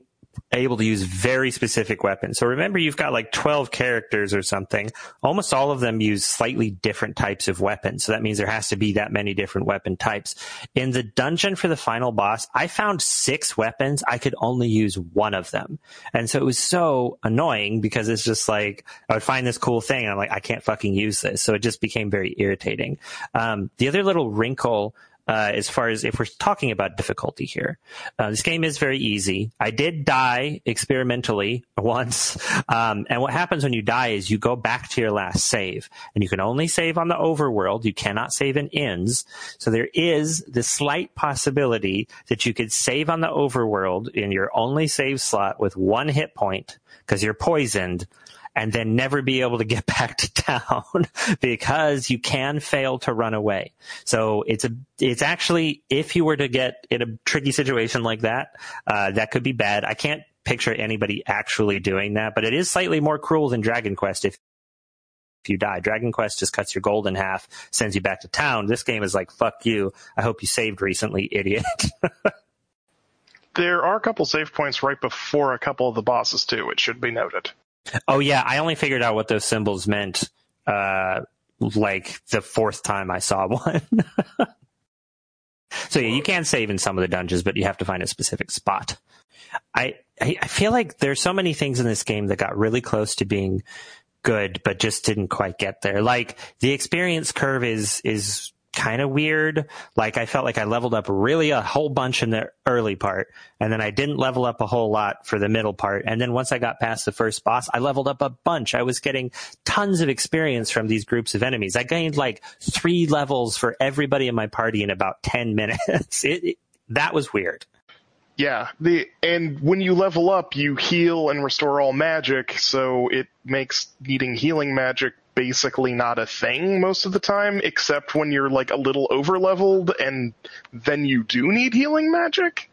able to use very specific weapons. So remember, you've got like 12 characters or something. Almost all of them use slightly different types of weapons. So that means there has to be that many different weapon types. In the dungeon for the final boss, I found six weapons. I could only use one of them. And so it was so annoying because it's just like, I would find this cool thing and I'm like, I can't fucking use this. So it just became very irritating. Um, the other little wrinkle uh, as far as if we're talking about difficulty here. Uh, this game is very easy. I did die experimentally <laughs> once. Um, and what happens when you die is you go back to your last save and you can only save on the overworld. You cannot save in inns. So there is the slight possibility that you could save on the overworld in your only save slot with one hit point because you're poisoned and then never be able to get <laughs> back to town <laughs> because you can fail to run away. So it's a, it's actually, if you were to get in a tricky situation like that, uh, that could be bad. I can't picture anybody actually doing that, but it is slightly more cruel than Dragon Quest if, you die. Dragon Quest just cuts your gold in half, sends you back to town. This game is like, fuck you. I hope you saved recently, <laughs> idiot. there are a couple save points right before a couple of the bosses too, it should be noted. Oh yeah, I only figured out what those symbols meant uh, like the fourth time I saw <laughs> one. so yeah, you can save in some of the dungeons, but you have to find a specific spot. I I feel like there's so many things in this game that got really close to being good, but just didn't quite get there. Like the experience curve is is kind of weird. Like I felt like I leveled up really a whole bunch in the early part, and then I didn't level up a whole lot for the middle part. And then once I got past the first boss, I leveled up a bunch. I was getting tons of experience from these groups of enemies. I gained like three levels for everybody in my party in about 10 <laughs> minutes. It, it, that was weird. Yeah, the and when you level up, you heal and restore all magic, so it makes needing healing magic basically not a thing most of the time, except when you're like a little over leveled and then you do need healing magic.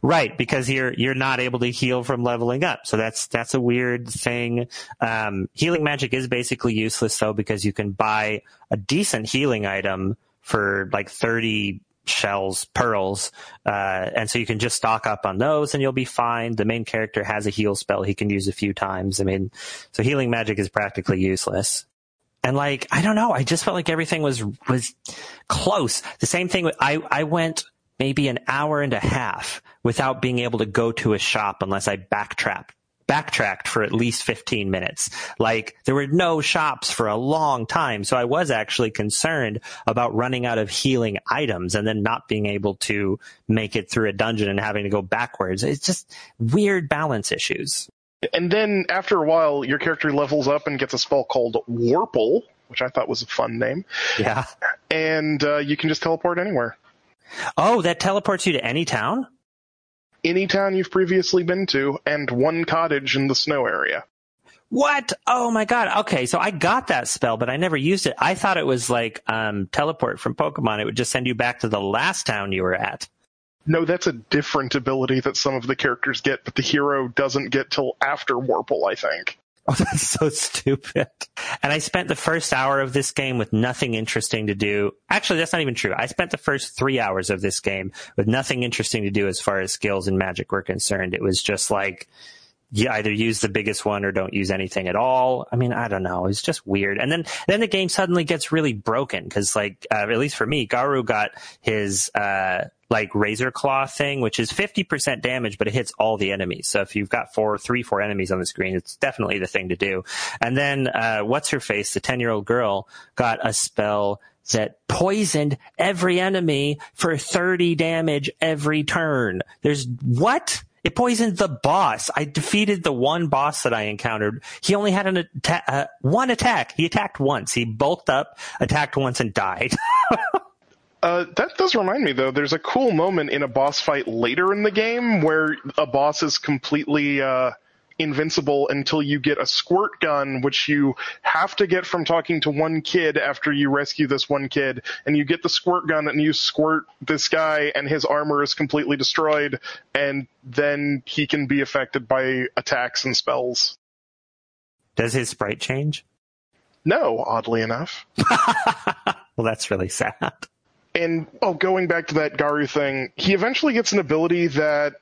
Right, because you're you're not able to heal from leveling up. So that's that's a weird thing. Um, healing magic is basically useless though because you can buy a decent healing item for like 30 shells, pearls, uh, and so you can just stock up on those and you'll be fine. The main character has a heal spell he can use a few times. I mean, so healing magic is practically useless. And like, I don't know, I just felt like everything was, was close. The same thing, I, I went maybe an hour and a half without being able to go to a shop unless I backtracked backtracked for at least 15 minutes. Like there were no shops for a long time. So I was actually concerned about running out of healing items and then not being able to make it through a dungeon and having to go backwards. It's just weird balance issues. And then after a while, your character levels up and gets a spell called Warple, which I thought was a fun name. Yeah. And uh, you can just teleport anywhere. Oh, that teleports you to any town? Any town you've previously been to, and one cottage in the snow area. What? Oh my god. Okay, so I got that spell, but I never used it. I thought it was like um, teleport from Pokemon. It would just send you back to the last town you were at. No, that's a different ability that some of the characters get, but the hero doesn't get till after Warple, I think. <laughs> Oh, that's so stupid. And I spent the first hour of this game with nothing interesting to do. Actually, that's not even true. I spent the first three hours of this game with nothing interesting to do as far as skills and magic were concerned. It was just like, you either use the biggest one or don't use anything at all. I mean, I don't know. It's just weird. And then, then the game suddenly gets really broken because like, uh, at least for me, Garu got his, uh, like razor claw thing, which is 50% damage, but it hits all the enemies. So if you've got four, three, four enemies on the screen, it's definitely the thing to do. And then, uh, what's her face? The 10 year old girl got a spell that poisoned every enemy for 30 damage every turn. There's what? It poisoned the boss. I defeated the one boss that I encountered. He only had an attack, uh, one attack. He attacked once. He bulked up, attacked once, and died. <laughs> Uh, that does remind me, though. There's a cool moment in a boss fight later in the game where a boss is completely uh, invincible until you get a squirt gun, which you have to get from talking to one kid after you rescue this one kid. And you get the squirt gun and you squirt this guy, and his armor is completely destroyed, and then he can be affected by attacks and spells. Does his sprite change? No, oddly enough. <laughs> well, that's really sad and oh, going back to that Garou thing, he eventually gets an ability that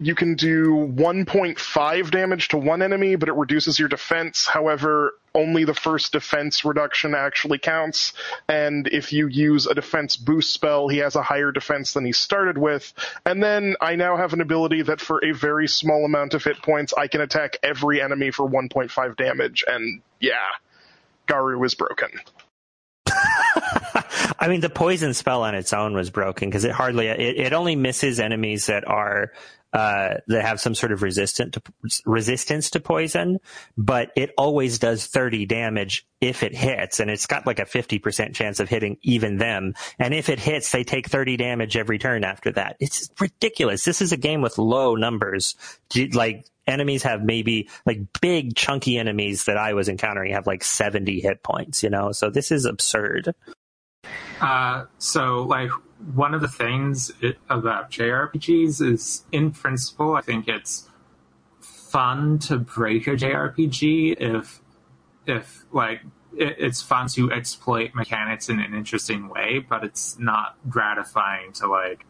you can do 1.5 damage to one enemy, but it reduces your defense. However, only the first defense reduction actually counts. And if you use a defense boost spell, he has a higher defense than he started with. And then I now have an ability that for a very small amount of hit points, I can attack every enemy for 1.5 damage. And yeah, Garou is broken. <laughs> <laughs> I mean, the poison spell on its own was broken because it hardly it, it only misses enemies that are uh, that have some sort of resistant to, resistance to poison, but it always does 30 damage if it hits, and it's got like a 50% chance of hitting even them. And if it hits, they take 30 damage every turn after that. It's ridiculous. This is a game with low numbers. Like enemies have maybe like big chunky enemies that I was encountering have like 70 hit points, you know? So this is absurd. Uh, so like one of the things about JRPGs is, in principle, I think it's fun to break a JRPG if, if like, it, it's fun to exploit mechanics in an interesting way, but it's not gratifying to like,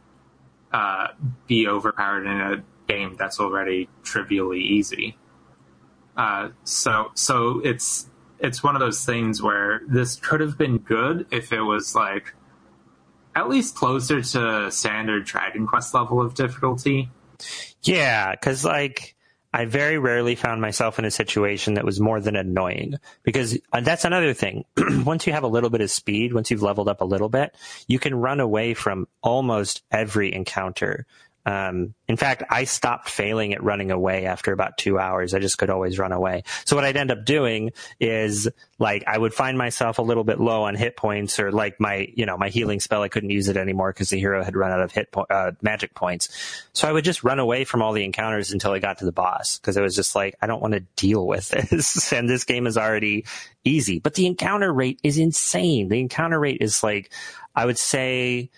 uh, be overpowered in a game that's already trivially easy. Uh, so, so it's, it's one of those things where this could have been good if it was like at least closer to standard Dragon Quest level of difficulty. Yeah, because like I very rarely found myself in a situation that was more than annoying because uh, that's another thing. <clears throat> once you have a little bit of speed, once you've leveled up a little bit, you can run away from almost every encounter um, in fact, I stopped failing at running away after about two hours. I just could always run away. So what I'd end up doing is like I would find myself a little bit low on hit points or like my, you know, my healing spell, I couldn't use it anymore because the hero had run out of hit po- uh, magic points. So I would just run away from all the encounters until I got to the boss because I was just like, I don't want to deal with <laughs> this. and this game is already easy, but the encounter rate is insane. The encounter rate is like, I would say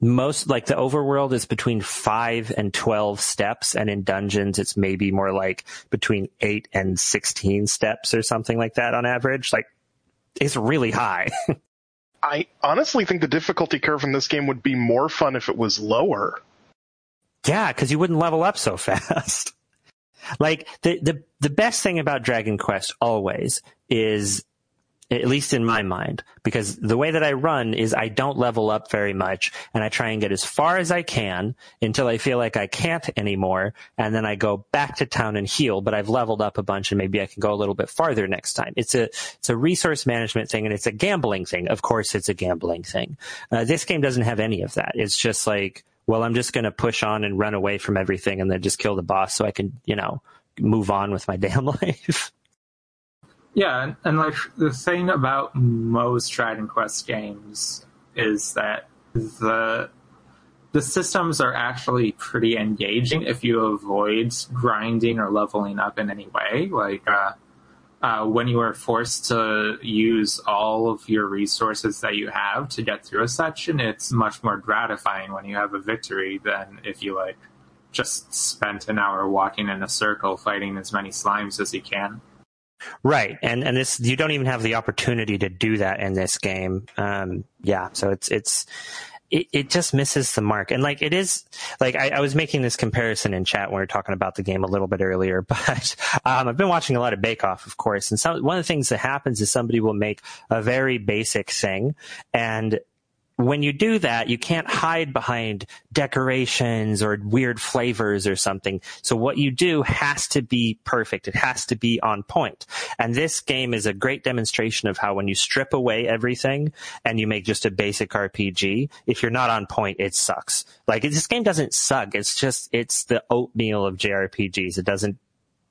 most like the overworld is between five and 12 steps. And in dungeons, it's maybe more like between eight and 16 steps or something like that on average. Like it's really high. <laughs> I honestly think the difficulty curve in this game would be more fun if it was lower. Yeah, because you wouldn't level up so <laughs> fast. like the, the the best thing about Dragon Quest always is at least in my mind, because the way that I run is I don't level up very much and I try and get as far as I can until I feel like I can't anymore. And then I go back to town and heal, but I've leveled up a bunch and maybe I can go a little bit farther next time. It's a, it's a resource management thing and it's a gambling thing. Of course, it's a gambling thing. Uh, this game doesn't have any of that. It's just like, well, I'm just going to push on and run away from everything and then just kill the boss so I can, you know, move on with my <laughs> damn life. Yeah, and, and like the thing about most Dragon Quest games is that the the systems are actually pretty engaging if you avoid grinding or leveling up in any way. Like uh, uh, when you are forced to use all of your resources that you have to get through a section, it's much more gratifying when you have a victory than if you like just spent an hour walking in a circle fighting as many slimes as you can. Right, and and this you don't even have the opportunity to do that in this game. Um, yeah, so it's it's it, it just misses the mark. And like it is like I, I, was making this comparison in chat when we were talking about the game a little bit earlier, <laughs> but um, I've been watching a lot of Bake Off, of course. And some, one of the things that happens is somebody will make a very basic thing and when you do that, you can't hide behind decorations or weird flavors or something. So what you do has to be perfect. It has to be on point. And this game is a great demonstration of how when you strip away everything and you make just a basic RPG, if you're not on point, it sucks. Like this game doesn't suck. It's just, it's the oatmeal of JRPGs. It doesn't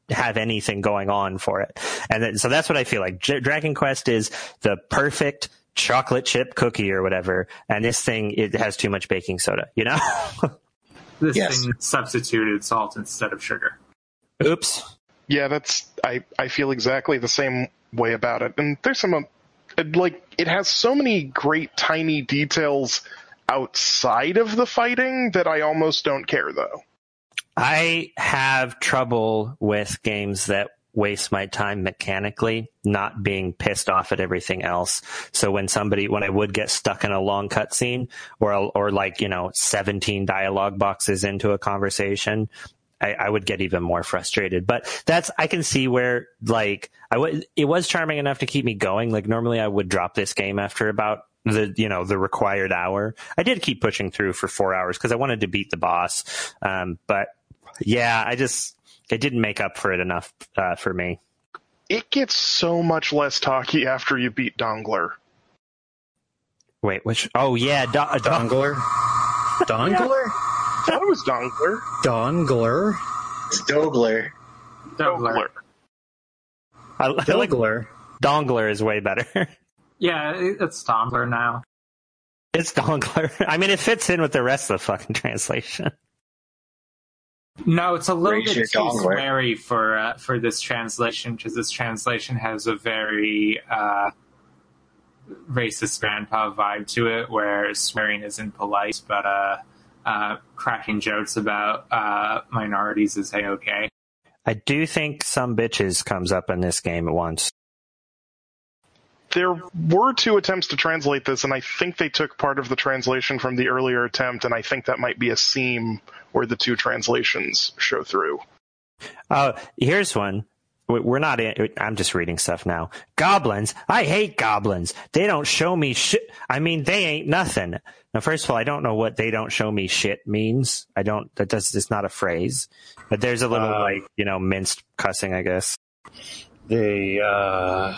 have anything going on for it. And then, so that's what I feel like. J- Dragon Quest is the perfect chocolate chip cookie or whatever, and this thing it has too much baking soda. You know, <laughs> this yes. thing substituted salt instead of sugar. Oops. Yeah, that's I I feel exactly the same way about it, and there's some uh, like it has so many great tiny details outside of the fighting that I almost don't care though. I have trouble with games that waste my time mechanically, not being pissed off at everything else. So when somebody, when I would get stuck in a long cutscene or, or like, you know, 17 dialogue boxes into a conversation, I, I would get even more frustrated. But that's I can see where like I would it was charming enough to keep me going. Like normally I would drop this game after about the you know the required hour. I did keep pushing through for four hours because I wanted to beat the boss. Um, but yeah, I just it didn't make up for it enough uh, for me. It gets so much less talky after you beat Dongler. Wait, which? Oh yeah, do, uh, do, Dongler? Dongler? <laughs> That was Dongler. Dongler? It's Dogler. Dongler. I, I like Dongler? Dongler is way better. <laughs> Yeah, it's Dongler now. it's Dongler. <laughs> I mean, it fits in with the rest of the fucking translation. No, it's a little Raise bit too dongler. sweary for uh, for this translation because this translation has a very uh, racist grandpa vibe to it, where swearing isn't polite, but uh, uh, cracking jokes about uh, minorities is a okay. I do think some bitches comes up in this game at once. There were two attempts to translate this, and I think they took part of the translation from the earlier attempt, and I think that might be a seam where the two translations show through. Oh, here's one. We- We're not. In, I'm just reading stuff now. Goblins. I hate goblins. They don't show me shit. I mean, they ain't nothing. Now, first of all, I don't know what "they don't show me shit" means. I don't. That does. It's not a phrase. But there's a little Uh, like you know minced cussing, I guess. They, uh,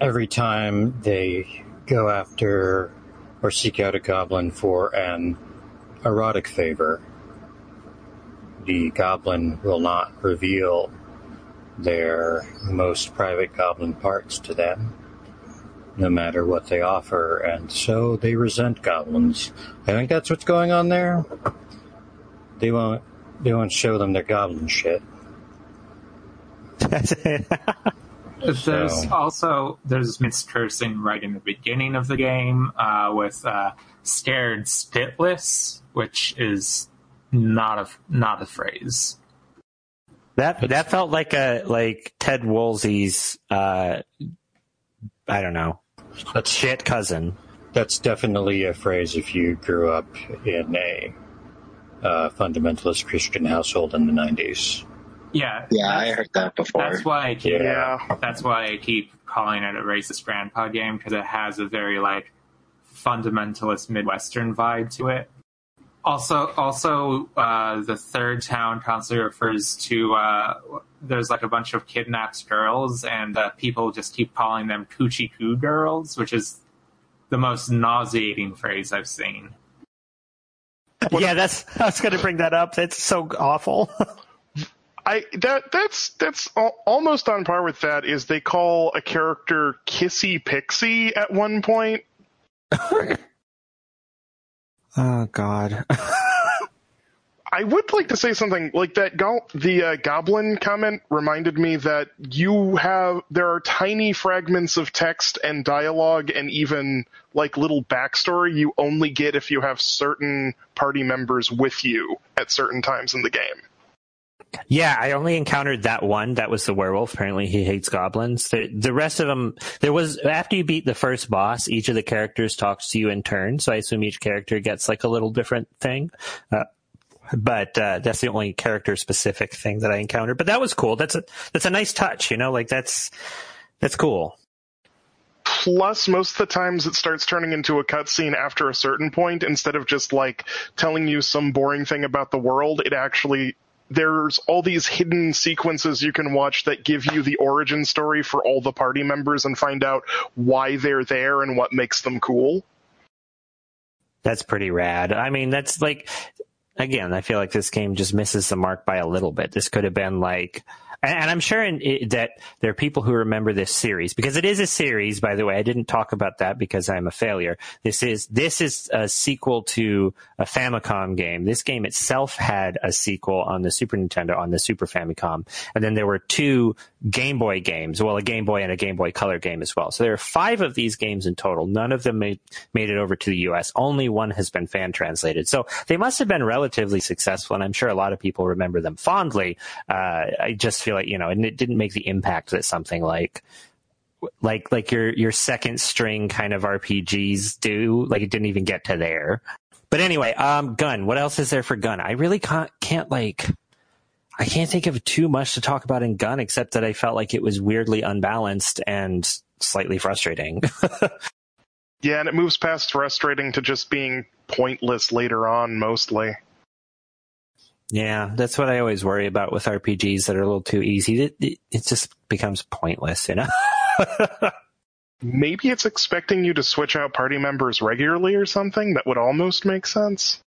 every time they go after or seek out a goblin for an erotic favor, the goblin will not reveal their most private goblin parts to them, no matter what they offer, and so they resent goblins. I think that's what's going on there. They won't. They won't show them their goblin shit. <laughs> That's it. There's So- also there's minced cursing right in the beginning of the game uh, with uh, "scared spitless," which is not a not a phrase. that that felt like a like Ted Woolsey's. Uh, I don't know. That's Shit cousin. That's definitely a phrase if you grew up in a uh, fundamentalist Christian household in the 90s. Yeah, Yeah, I heard that before. That's why I keep Yeah. that's why I keep calling it a racist grandpa game because it has a very like fundamentalist Midwestern vibe to it. Also, also, uh, the third town constantly refers to uh, there's like a bunch of kidnapped girls, and uh, people just keep calling them coochie coo girls, which is the most nauseating phrase I've seen. Yeah, that's. I was going to bring that up. It's so awful. <laughs> I that that's that's almost on par with that. Is they call a character Kissy Pixie at one point. <laughs> oh God. <laughs> I would like to say something like that. Go- the uh, goblin comment reminded me that you have there are tiny fragments of text and dialogue and even like little backstory you only get if you have certain party members with you at certain times in the game. Yeah, I only encountered that one. That was the werewolf. Apparently, he hates goblins. The, the rest of them, there was after you beat the first boss, each of the characters talks to you in turn. So I assume each character gets like a little different thing. Uh, but uh, that's the only character specific thing that I encountered. But that was cool. That's a that's a nice touch. You know, like that's that's cool. Plus, most of the times it starts turning into a cutscene after a certain point instead of just like telling you some boring thing about the world. It actually there's all these hidden sequences you can watch that give you the origin story for all the party members and find out why they're there and what makes them cool. That's pretty rad. I mean, that's like, again, I feel like this game just misses the mark by a little bit. This could have been like, and, and I'm sure in, that there are people who remember this series because it is a series. By the way, I didn't talk about that because I'm a failure. This is this is a sequel to a Famicom game. This game itself had a sequel on the Super Nintendo on the Super Famicom, and then there were two Game Boy games. Well, a Game Boy and a Game Boy Color game as well. So there are five of these games in total. None of them made made it over to the U.S. Only one has been fan translated. So they must have been relatively successful, and I'm sure a lot of people remember them fondly. Uh, I just feel like you know, and it didn't make the impact that something like like like your your second string kind of RPGs do. Like it didn't even get to there. But anyway, um, Gun. What else is there for Gun? I really can't can't like I can't think of too much to talk about in Gun except that I felt like it was weirdly unbalanced and slightly frustrating. <laughs> Yeah, and it moves past frustrating to just being pointless later on, mostly. yeah, that's what I always worry about with RPGs that are a little too easy. It, it, it just becomes pointless, you know? <laughs> Maybe it's expecting you to switch out party members regularly or something. That would almost make sense.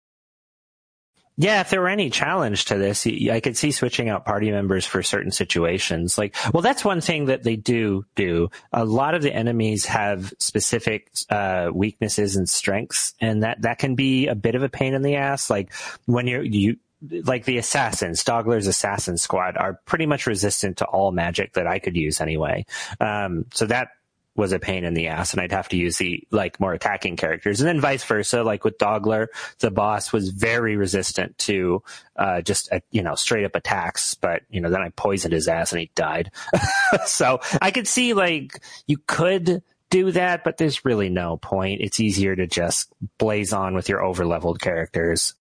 Yeah, if there were any challenge to this, I could see switching out party members for certain situations. Like, well, that's one thing that they do do. A lot of the enemies have specific uh, weaknesses and strengths, and that that can be a bit of a pain in the ass. Like when you're you like the assassins, Dogler's assassin squad are pretty much resistant to all magic that I could use anyway. Um, so that was a pain in the ass and I'd have to use the like more attacking characters. And then vice versa, like with Dogler, the boss was very resistant to uh, just uh, you know straight up attacks, but you know then I poisoned his ass and he died. <laughs> so I could see like you could do that, but there's really no point. It's easier to just blaze on with your overleveled characters.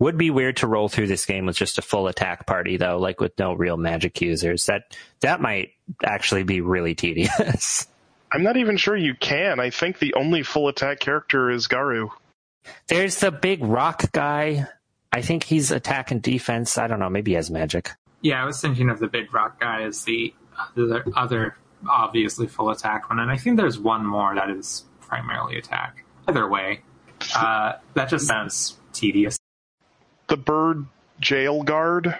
Would be weird to roll through this game with just a full attack party though, like with no real magic users. That that might actually be really tedious. <laughs> I'm not even sure you can. I think the only full attack character is Garu. There's the big rock guy. I think he's attack and defense. I don't know. Maybe he has magic. Yeah, I was thinking of the big rock guy as the other, other obviously full attack one, and I think there's one more that is primarily attack. Either way, uh, that just sounds tedious. The bird jail guard.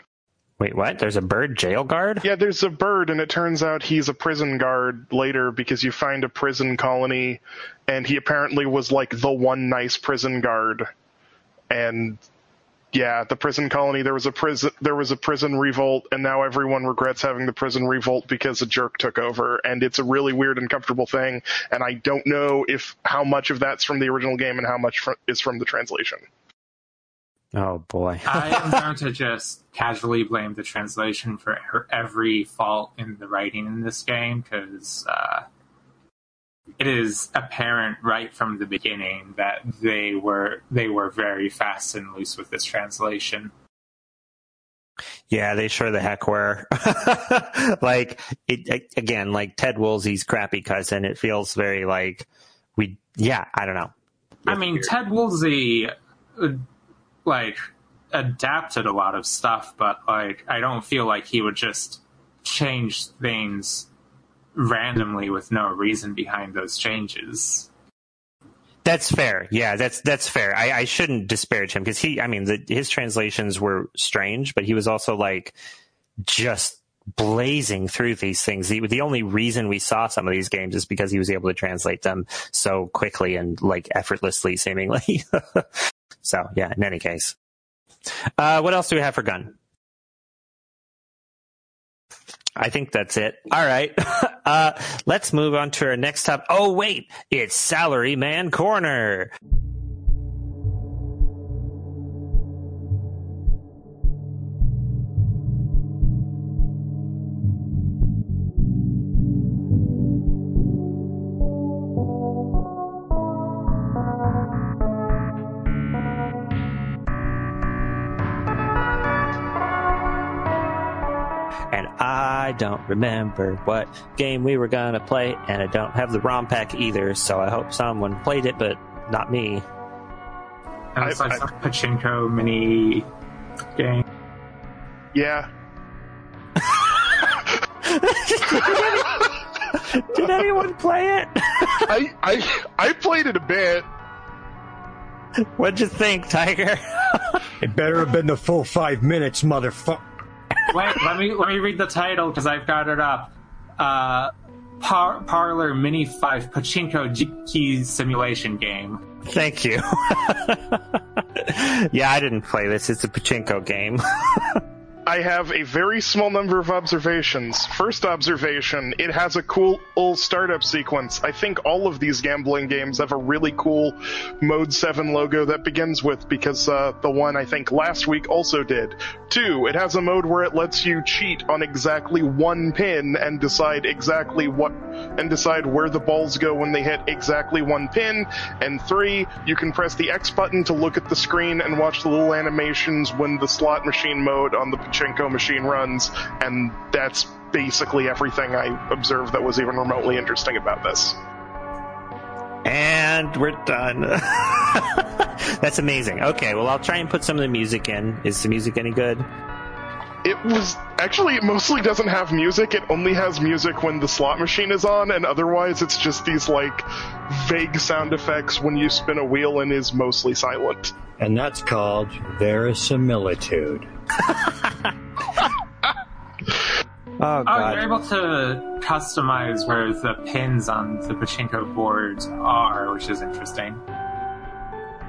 Wait, what? There's a bird jail guard? Yeah, there's a bird, and it turns out he's a prison guard later because you find a prison colony, and he apparently was like the one nice prison guard. And yeah, the prison colony there was a prison there was a prison revolt, and now everyone regrets having the prison revolt because a jerk took over, and it's a really weird and comfortable thing. And I don't know if how much of that's from the original game and how much fr- is from the translation. Oh boy. I <laughs> am going to just casually blame the translation for every fault in the writing in this game because uh, it is apparent right from the beginning that they were they were very fast and loose with this translation. Yeah, they sure the heck were. <laughs> like it again, like Ted Woolsey's crappy cousin. It feels very like we. Yeah, I don't know. I mean, Ted Woolsey, uh, like, adapted a lot of stuff, but like, I don't feel like he would just change things randomly with no reason behind those changes. That's fair. Yeah, that's that's fair. I, I shouldn't disparage him because he. I mean, the, his translations were strange, but he was also like just blazing through these things. The, the only reason we saw some of these games is because he was able to translate them so quickly and like effortlessly, seemingly. <laughs> so yeah. In any case, uh, what else do we have for gun? I think that's it. All right. <laughs> Uh, let's move on to our next topic. Oh, wait. It's Salary Man Corner. Don't remember what game we were gonna play, and I don't have the ROM pack either, so I hope someone played it, but not me. And it's like some pachinko mini game. Yeah. <laughs> Did anyone play it? I, I I played it a bit. What'd you think, Tiger? It better have been the full five minutes, motherfucker. Wait, let me let me read the title because I've got it up. Uh, Par- Parlor Mini Five Pachinko Key Simulation Game. Thank you. <laughs> yeah, I didn't play this. It's a pachinko game. <laughs> I have a very small number of observations. First observation, it has a cool old startup sequence. I think all of these gambling games have a really cool Mode 7 logo that begins with because uh, the one I think last week also did. Two, it has a mode where it lets you cheat on exactly one pin and decide exactly what and decide where the balls go when they hit exactly one pin. And three, you can press the X button to look at the screen and watch the little animations when the slot machine mode on the pachinko machine runs, and that's basically everything I observed that was even remotely interesting about this. And we're done. <laughs> That's amazing. Okay, well, I'll try and put some of the music in. Is the music any good? It was actually it mostly doesn't have music. It only has music when the slot machine is on, and otherwise it's just these like vague sound effects when you spin a wheel and is mostly silent. And that's called verisimilitude. <laughs> Oh, Oh, you're able to customize where the pins on the pachinko board are, which is interesting.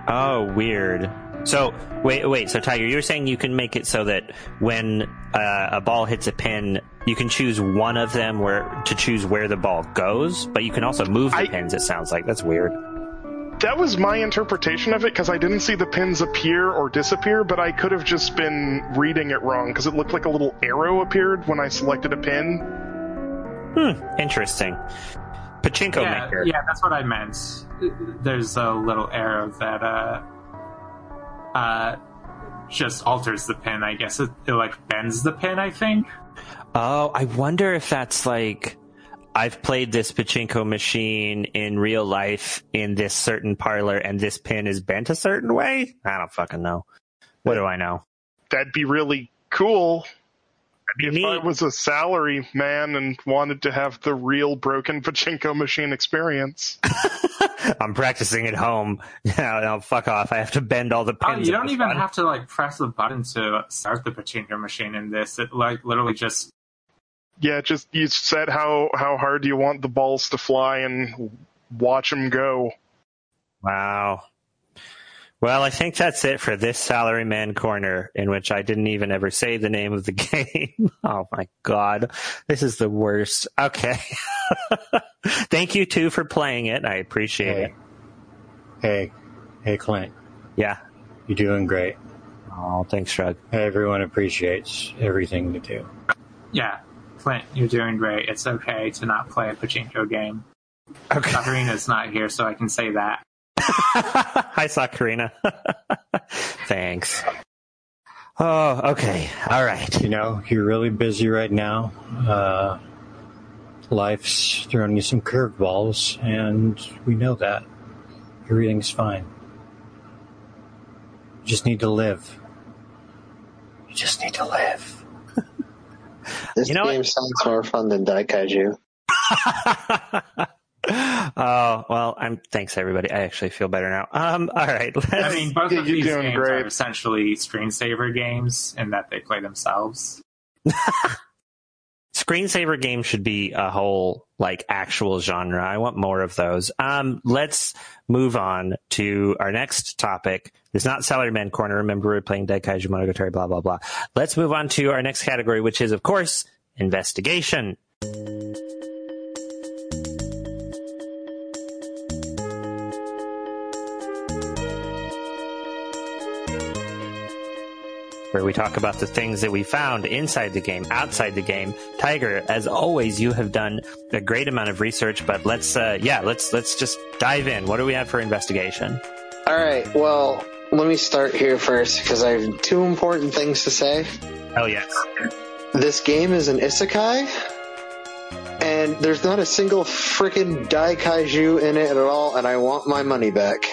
Oh, weird. So wait, wait. So Tiger, you're saying you can make it so that when uh, a ball hits a pin, you can choose one of them where to choose where the ball goes, but you can also move the I- pins. It sounds like that's weird. That was my interpretation of it because I didn't see the pins appear or disappear, but I could have just been reading it wrong because it looked like a little arrow appeared when I selected a pin. Hmm. Interesting. Pachinko yeah, maker. yeah, that's what I meant. There's a little arrow that uh, uh, just alters the pin. I guess it, it like bends the pin. I think. Oh, I wonder if that's like I've played this pachinko machine in real life in this certain parlor, and this pin is bent a certain way. I don't fucking know. What do I know? That'd be really cool That'd if I was a salary man and wanted to have the real broken <laughs> pachinko machine experience. <laughs> I'm practicing at home. <laughs> Yeah, no, fuck off. I have to bend all the Oh, pins. you don't even front. have to like press the button to start the pachinko machine in this. It like literally just Yeah, just you said how how hard you want the balls to fly and watch them go. Wow. Well, I think that's it for this Salaryman Corner, in which I didn't even ever say the name of the <laughs> game. oh my god. This is the worst. Okay. <laughs> Thank you, too, for playing it. I appreciate it. Hey, hey, hey, Clint, Yeah. you're doing great. Oh, thanks, Shrug. Everyone appreciates everything you do. yeah. Clint, you're doing great. It's okay to not play a pachinko game. Okay. Sabrina's not here, so I can say that. <laughs> Hi, Sakurina. <laughs> thanks. Oh, okay. All right. You know, you're really busy right now. Uh, life's throwing you some curveballs, and we know that. Everything's fine. You just need to live. You just need to live. This You know game what? sounds more fun than Daikaiju. <laughs> oh well, I'm. Thanks, everybody. I actually feel better now. Um. All right. <laughs> Let's, I mean, both of these games great. are essentially screensaver games in that they play themselves. <laughs> screensaver games should be a whole like actual genre. I want more of those. Um. Let's move on to our next topic. It's not Salaryman Corner. Remember, we're playing Daikaiju Monogatari. Blah blah blah. Let's move on to our next category, which is, of course, investigation. Where we talk about the things that we found inside the game, outside the game. Tiger, as always, you have done a great amount of research, but let's, uh, yeah, let's let's just dive in. What do we have for investigation? All right, well, let me start here first because I have two important things to say. Hell yes. This game is an isekai, and there's not a single freaking Daikaiju in it at all, and I want my money back.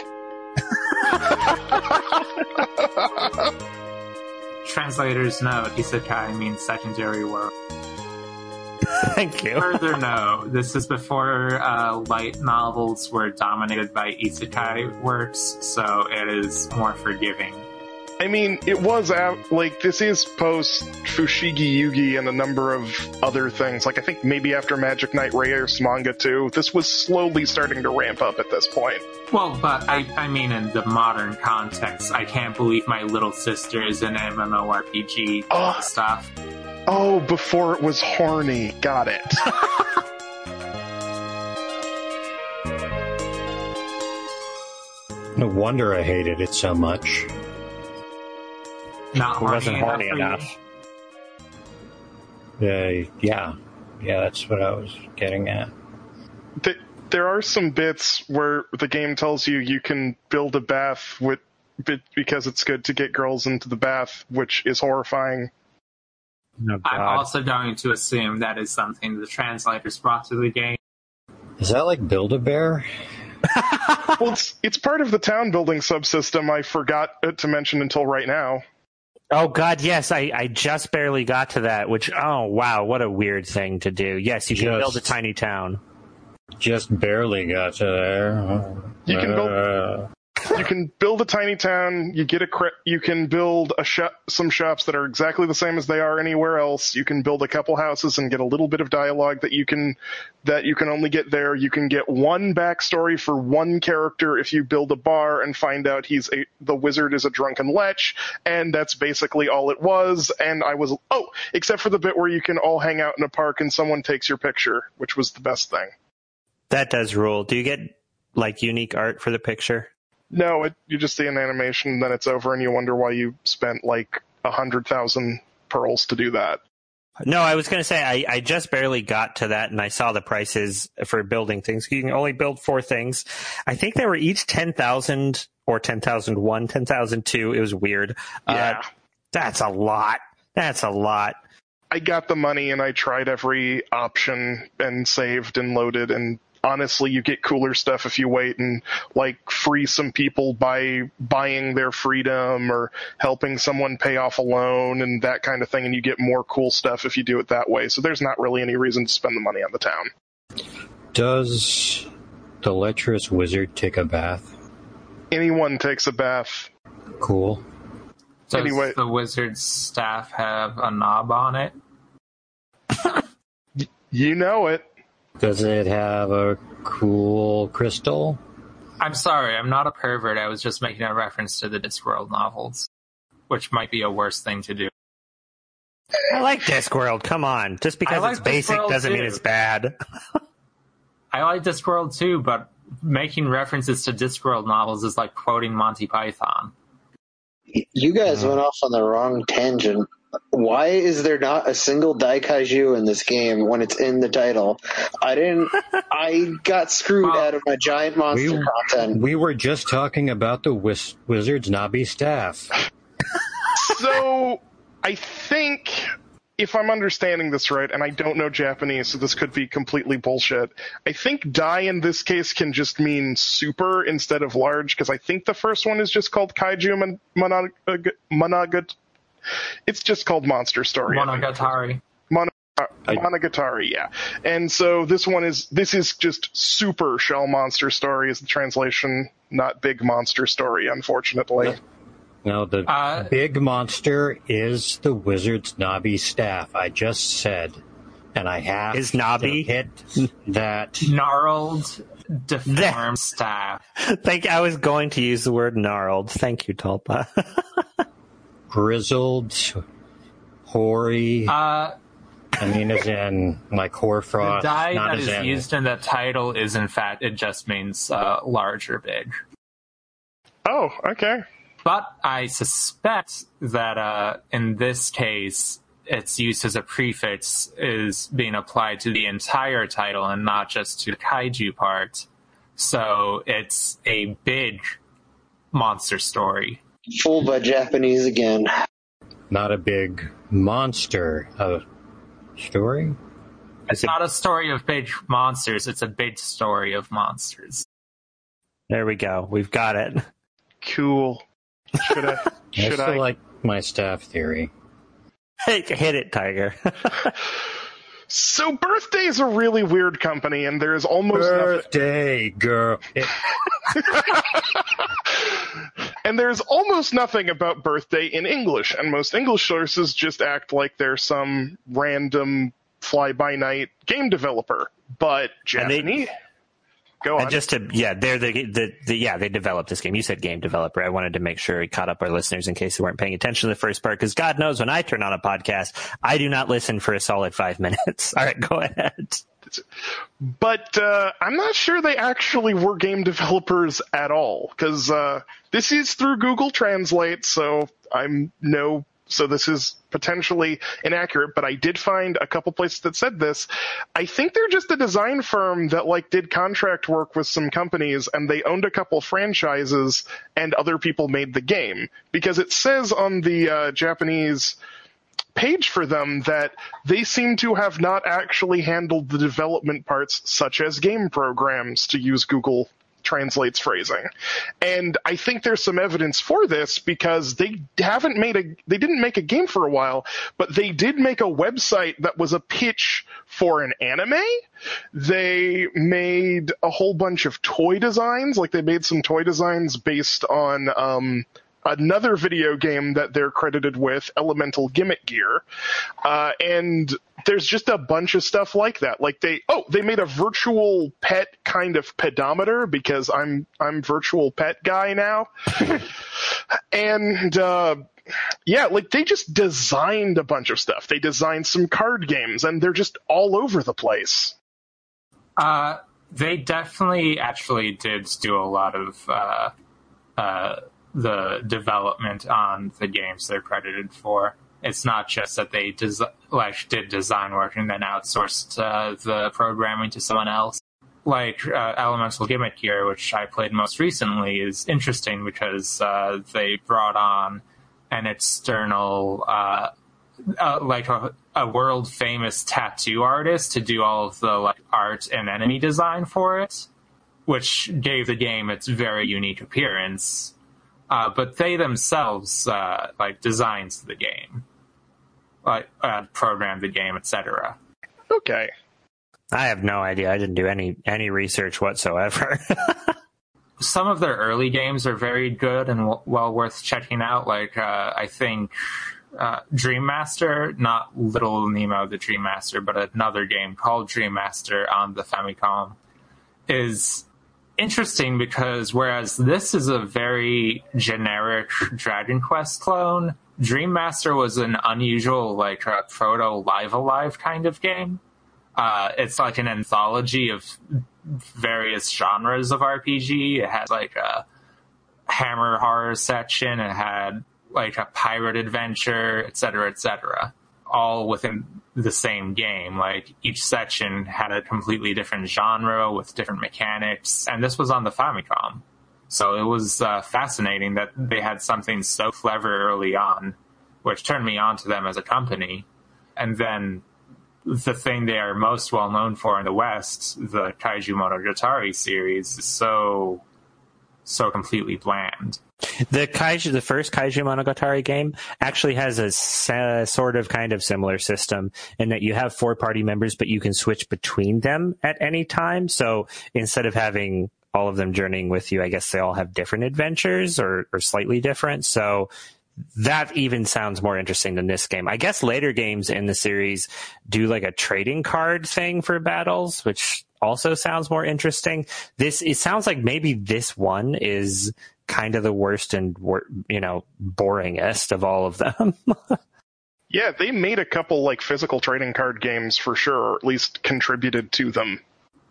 <laughs> Translators note: Isekai means secondary world. <laughs> Thank you. Further note: This is before uh, light novels were dominated by isekai works, so it is more forgiving. I mean, it was out, like, this is post Fushigi Yugi and a number of other things. Like, I think maybe after Magic Knight Rayearth's manga too. This was slowly starting to ramp up at this point. Well, but I, I mean, in the modern context, I can't believe my little sister is an MMORPG Oh. Ah. stuff. Oh, before it was horny. Got it. <laughs> No wonder I hated it so much. Not It horny wasn't enough horny for enough. Uh, yeah, yeah, that's what I was getting at. Th- there are some bits where the game tells you you can build a bath with, because it's good to get girls into the bath, which is horrifying. Oh, I'm also going to assume that is something the translators brought to the game. Is that like Build a Bear? <laughs> Well, it's it's part of the town building subsystem. I forgot uh, to mention until right now. Oh God, yes, I, I just barely got to that. Which oh wow, what a weird thing to do. Yes, you can Just- build a tiny town. Just barely got to there. You can build- Uh, You can build a tiny town. You get a cre- you can build a shop, some shops that are exactly the same as they are anywhere else. You can build a couple houses and get a little bit of dialogue that you can that you can only get there. You can get one backstory for one character if you build a bar and find out he's a the wizard is a drunken lech, and that's basically all it was. And I was oh, except for the bit where you can all hang out in a park and someone takes your picture, which was the best thing. That does rule. Do you get like unique art for the picture? No, it, you just see an animation, then it's over, and you wonder why you spent like a hundred thousand pearls to do that. No, I was going to say I, I just barely got to that, and I saw the prices for building things. You can only build four things. I think they were each ten thousand or ten thousand one, ten thousand two. It was weird. Yeah. Uh, that's a lot. That's a lot. I got the money and I tried every option and saved and loaded and honestly you get cooler stuff if you wait and like free some people by buying their freedom or helping someone pay off a loan and that kind of thing and you get more cool stuff if you do it that way. So there's not really any reason to spend the money on the town. does the lecherous wizard take a bath? Anyone takes a bath. Cool. Does Anyway- the wizard's staff have a knob on it? You know it. Does it have a cool crystal? I'm sorry, I'm not a pervert. I was just making a reference to the Discworld novels, which might be a worse thing to do. I like Discworld. Come on, just because like it's basic Discworld doesn't mean it's bad. <laughs> I like Discworld too, but making references to Discworld novels is like quoting Monty Python. You guys mm. went off on the wrong tangent. Why is there not a single Daikaiju in this game when it's in the title? I didn't. I got screwed Well, out of my giant monster we- content. We were just talking about the wiz- wizard's knobby staff. so I think if I'm understanding this right, and I don't know Japanese, so this could be completely bullshit. I think dai in this case can just mean super instead of large, because I think the first one is just called Kaiju Mon- Monog- Monogat. It's just called Monster Story. I think. Monogatari. Uh, Monogatari, yeah. And so this one is this is just super shell monster story is the translation, not big monster story, unfortunately. No, the Uh, big monster is the wizard's knobby staff. I just said, and I have Is to knobby? hit that. Gnarled, deformed <laughs> staff. Think I was going to use the word gnarled. Thank you, Tulpa. <laughs> grizzled, hoary. Uh, I mean, as in like <laughs> the hoarfrost, dai not that as is in. used in the title is in fact, it just means uh, large or big. Oh, okay. But I suspect that uh, in this case, its use as a prefix is being applied to the entire title and not just to the kaiju part. So it's a big monster story. Fooled by Japanese again. not a big monster uh, story. It's not a story of big monsters, it's a big story of monsters. there we go. We've got it. Cool. Should I? <laughs> I Should still I? like my staff theory. <laughs> Hit it, Tiger. <laughs> So, Birthday is a really weird company, and there's almost nothing, Birthday girl. <laughs> And there's almost nothing about Birthday in English, and most English sources just act like they're some random fly-by-night game developer. But And they- Japanese. Go on. And just to yeah, they're the, the the yeah they developed this game. You said game developer. I wanted to make sure we caught up our listeners in case they weren't paying attention to the first part because God knows when I turn on a podcast, I do not listen for a solid five <laughs> minutes. All right, go ahead. but uh, I'm not sure they actually were game developers at all because uh, this is through Google Translate, so I'm no. So this is potentially inaccurate, but I did find a couple places that said this. I think they're just a design firm that like did contract work with some companies and they owned a couple franchises and other people made the game because it says on the uh, Japanese page for them that they seem to have not actually handled the development parts, such as game programs, to use Google translates phrasing. And I think there's some evidence for this because they haven't made a, they didn't make a game for a while, but they did make a website that was a pitch for an anime. They made a whole bunch of toy designs, like they made some toy designs based on, um, another video game that they're credited with, Elemental Gimmick Gear, uh, and there's just a bunch of stuff like that. Like they, oh, they made a virtual pet kind of pedometer because I'm I'm virtual pet guy now, <laughs> and uh, yeah, like they just designed a bunch of stuff. They designed some card games, and they're just all over the place. Uh, they definitely actually did do a lot of uh, uh, the development on the games they're credited for. It's not just that they des- like did design work and then outsourced uh, the programming to someone else. Like uh, Elemental Gimmick Gear, which I played most recently, is interesting because uh, they brought on an external, uh, uh, like a, a world famous tattoo artist to do all of the like art and enemy design for it, which gave the game its very unique appearance. Uh, but they themselves uh, like designed the game, like uh, programmed the game, etc. Okay. I have no idea. I didn't do any any research whatsoever. <laughs> Some of their early games are very good and w- well worth checking out. Like uh, I think uh, Dream Master, not Little Nemo the Dream Master, but another game called Dream Master on the Famicom, is interesting because whereas this is a very generic Dragon Quest clone, Dream Master was an unusual, like a proto Live A Live kind of game. Uh, it's like an anthology of various genres of RPG. It had like a hammer horror section. It had like a pirate adventure, etc., etc all within the same game. Like each section had a completely different genre with different mechanics, and this was on the Famicom. So it was uh, fascinating that they had something so clever early on, which turned me on to them as a company. And then the thing they are most well known for in the West, the Kaiju Monogatari series, is so so completely bland. The Kaiju, the first Kaiju Monogatari game actually has a sort of kind of similar system in that you have four party members, but you can switch between them at any time. So instead of having all of them journeying with you, I guess they all have different adventures or, or slightly different. So that even sounds more interesting than this game. I guess later games in the series do like a trading card thing for battles, which also sounds more interesting. This it sounds like maybe this one is kind of the worst and you know boringest of all of them. <laughs> yeah, they made a couple like physical trading card games for sure, or at least contributed to them.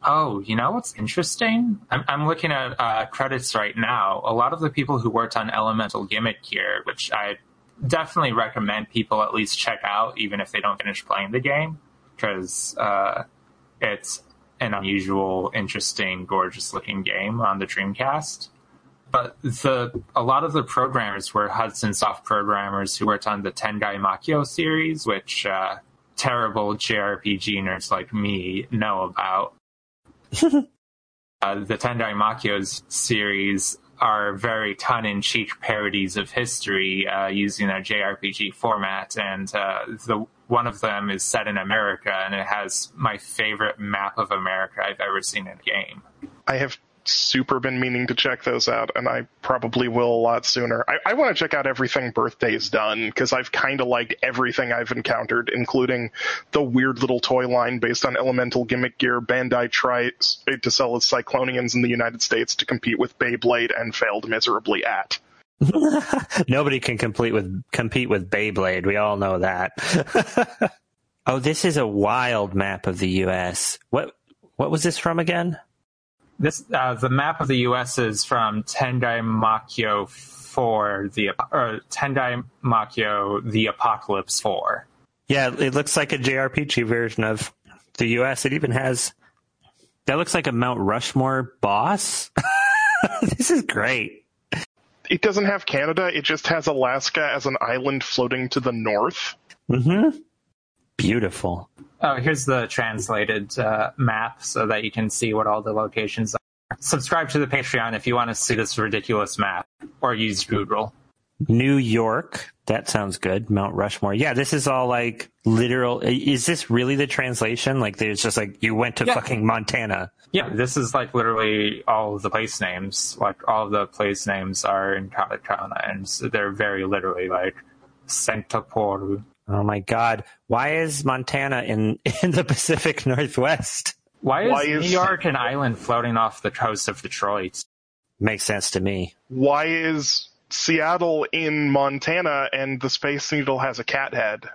Oh, you know what's interesting? I'm, I'm looking at uh, credits right now. A lot of the people who worked on Elemental Gimmick Gear, which I definitely recommend people at least check out, even if they don't finish playing the game, because uh, it's an unusual, interesting, gorgeous looking game on the Dreamcast. But the a lot of the programmers were Hudson Soft programmers who worked on the Tengai Makyo series, which uh, terrible JRPG nerds like me know about. <laughs> uh, the Tengai Makyo series are very tongue-in-cheek parodies of history uh, using a JRPG format, and uh, the one of them is set in America, and it has my favorite map of America I've ever seen in a game. I have super been meaning to check those out, and I probably will a lot sooner. I, I want to check out everything Birthday's done because I've kind of liked everything I've encountered, including the weird little toy line based on elemental gimmick gear Bandai tried to sell its Cyclonians in the United States to compete with Beyblade and failed miserably at. <laughs> Nobody can compete with compete with Beyblade. We all know that. <laughs> oh, this is a wild map of the U.S. What what was this from again? This uh, the map of the U.S. is from Tengai Makyo Four, the or Tengai Makyo the Apocalypse Four. Yeah, it looks like a JRPG version of the U.S. It even has that looks like a Mount Rushmore boss. <laughs> this is great it doesn't have Canada. It just has Alaska as an island floating to the north. Mm-hmm. Beautiful. Oh, here's the translated uh, map so that you can see what all the locations are. Subscribe to the Patreon if you want to see this ridiculous map, or use Google. New York. That sounds good. Mount Rushmore. Yeah, this is all like literal. Is this really the translation? Like, there's just like you went to Yeah. fucking Montana. Yeah, this is like literally all of the place names. Like all of the place names are in katakana, and so they're very literally like Santa Paul. Oh my god. Why is Montana in <laughs> in the Pacific Northwest? Why is Why New York an island floating off the coast of Detroit? Makes sense to me. Why is Seattle in Montana and the Space Needle has a cat head?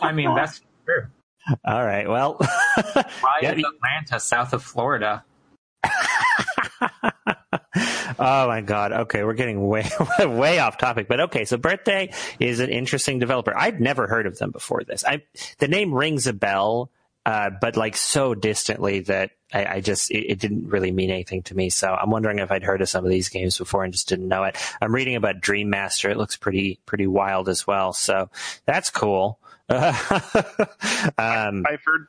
I mean, that's true. <laughs> All right. Well, <laughs> Why Yeah, is Atlanta south of Florida? <laughs> oh my god. Okay, we're getting way <laughs> way off topic, but okay. So Birthday is an interesting developer. I'd never heard of them before this. I the name rings a bell, uh, but like so distantly that I, I just it, it didn't really mean anything to me. So I'm wondering if I'd heard of some of these games before and just didn't know it. I'm reading about Dream Master. It looks pretty pretty wild as well. So that's cool. <laughs> um, I've heard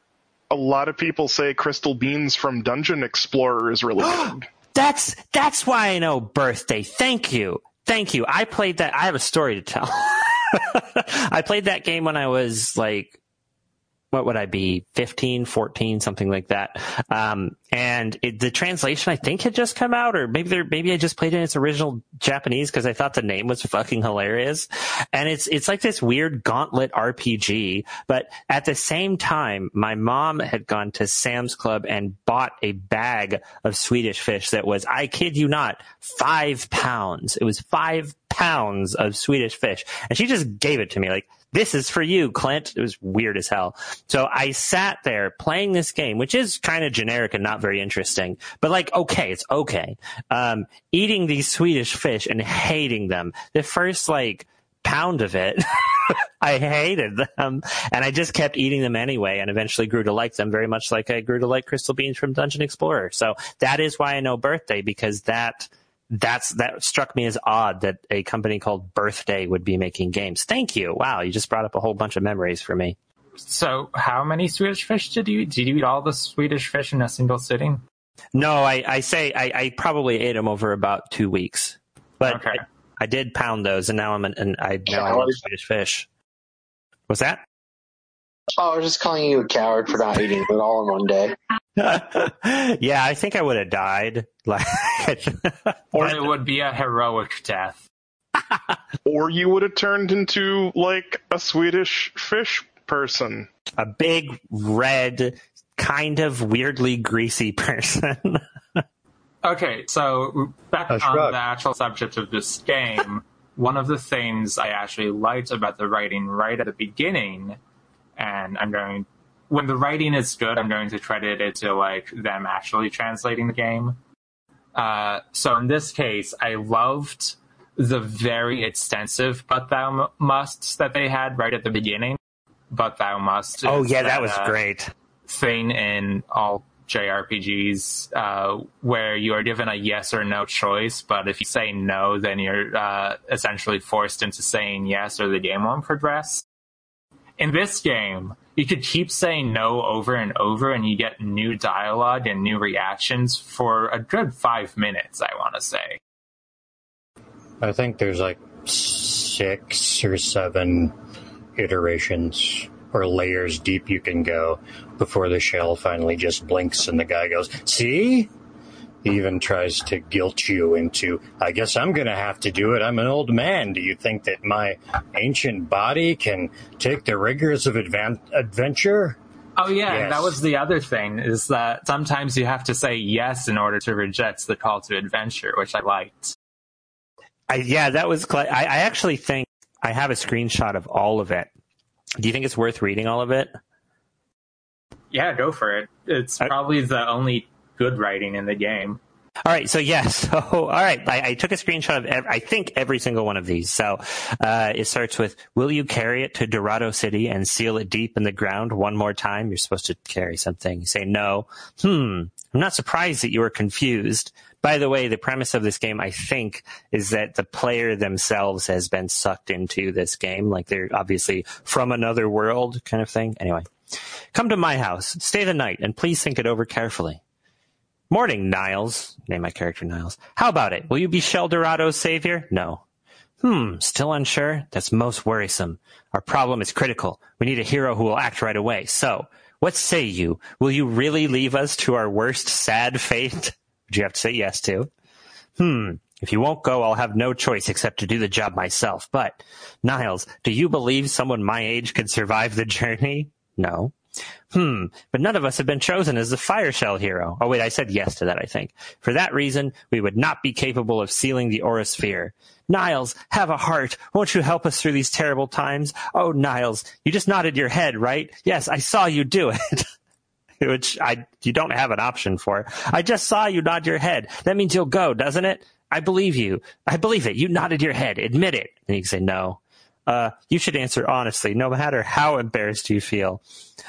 a lot of people say Crystal Beans from Dungeon Explorer is really <gasps> good. That's that's why I know birthday. Thank you. Thank you. I played that I have a story to tell. <laughs> I played that game when I was like what would I be 15, 14, something like that. Um, and it, the translation I think had just come out or maybe there, maybe I just played in its original Japanese because I thought the name was fucking hilarious. And it's, it's like this weird gauntlet RPG. But at the same time, my mom had gone to Sam's Club and bought a bag of Swedish fish that was, I kid you not, five pounds. It was five pounds of Swedish fish. And she just gave it to me like, this is for you, Clint. It was weird as hell. So I sat there playing this game, which is kind of generic and not very interesting, but like, okay, it's okay. Um, eating these Swedish fish and hating them. The first like pound of it, <laughs> I hated them and I just kept eating them anyway and eventually grew to like them very much like I grew to like Crystal Beans from Dungeon Explorer. So that is why I know birthday because that that's that struck me as odd that a company called Birthday would be making games. Thank you. Wow, you just brought up a whole bunch of memories for me. So, how many Swedish fish did you eat? Did you eat all the Swedish fish in a single sitting? No, I, I say I, I probably ate them over about two weeks, but Okay. I, I did pound those, and now I'm an, and I now I love Swedish fish. What's that? Oh, I was just calling you a coward for not eating it all in one day. <laughs> yeah, I think I would have died. <laughs> Like, Or it would be a heroic death. <laughs> Or you would have turned into like a Swedish fish person. a big red, kind of weirdly greasy person. Okay, so back on the actual subject of this game, one of the things I actually liked about the writing right at the beginning, and I'm going, when the writing is good, I'm going to credit it to like them actually translating the game. Uh, so in this case, I loved the very extensive "but thou musts" that they had right at the beginning. But thou must. oh yeah, that was uh, great. thing in all JRPGs uh, where you are given a yes or no choice, but if you say no, then you're uh, essentially forced into saying yes or the game won't progress. In this game, you could keep saying no over and over and you get new dialogue and new reactions for a good five minutes, I want to say. I think there's like six or seven iterations or layers deep you can go before the shell finally just blinks and the guy goes, See? He even tries to guilt you into, I guess I'm going to have to do it. I'm an old man. Do you think that my ancient body can take the rigors of advan- adventure? Oh yeah, Yes. that was the other thing is that sometimes you have to say yes in order to reject the call to adventure, which I liked. I, yeah, that was. Cl- I, I actually think I have a screenshot of all of it. Do you think it's worth reading all of it? Yeah, go for it. It's I- probably the only good writing in the game. All right, so yes, <laughs> so all right, I, I took a screenshot of ev- I think every single one of these. So uh, it starts with, "Will you carry it to Dorado City and seal it deep in the ground one more time?" You're supposed to carry something. You say no. Hmm. I'm not surprised that you were confused, By the way, the premise of this game, I think, is that the player themselves has been sucked into this game. Like they're obviously from another world kind of thing. Anyway, come to my house, stay the night, and please think it over carefully. Morning, Niles. Name my character Niles. How about it? Will you be Sheldorado's savior? No. Hmm, still unsure? That's most worrisome. Our problem is critical. We need a hero who will act right away. So, what say you? Will you really leave us to our worst sad fate? <laughs> Would you have to say yes to? Hmm, if you won't go, I'll have no choice except to do the job myself. But, Niles, do you believe someone my age could survive the journey? No. Hmm, but none of us have been chosen as the fire shell hero. Oh wait, I said yes to that, I think. For that reason, we would not be capable of sealing the aura sphere. Niles, have a heart. Won't you help us through these terrible times? Oh, Niles, you just nodded your head, right? Yes, I saw you do it. <laughs> Which I, you don't have an option for. I just saw you nod your head. That means you'll go, doesn't it? I believe you. I believe it. You nodded your head. Admit it. And you can say no. Uh, you should answer honestly, no matter how embarrassed you feel.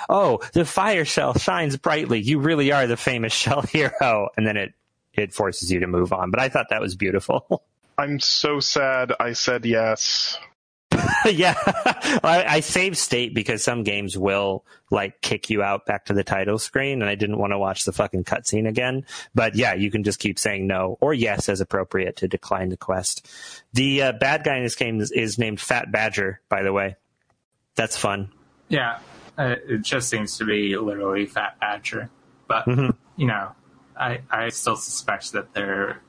Oh, the fire shell shines brightly. You really are the famous <laughs> shell hero. And then it, it forces you to move on. But I thought that was beautiful. <laughs> I'm so sad I said yes. <laughs> yeah, I, I saved state because some games will like kick you out back to the title screen, and I didn't want to watch the fucking cutscene again. But yeah, you can just keep saying no or yes as appropriate to decline the quest. The uh, bad guy in this game is, is, named Fat Badger, by the way. That's fun. Yeah, uh, it just seems to be literally Fat Badger, but mm-hmm. you know, I I still suspect that they're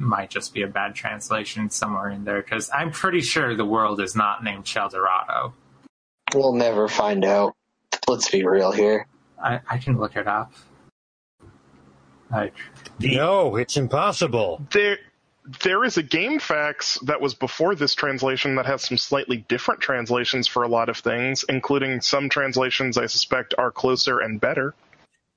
might just be a bad translation somewhere in there because I'm pretty sure the world is not named Sheldorado. We'll never find out. Let's be real here. I, I can look it up. Like, no, it's impossible. There, there is a GameFAQs that was before this translation that has some slightly different translations for a lot of things, including some translations I suspect are closer and better.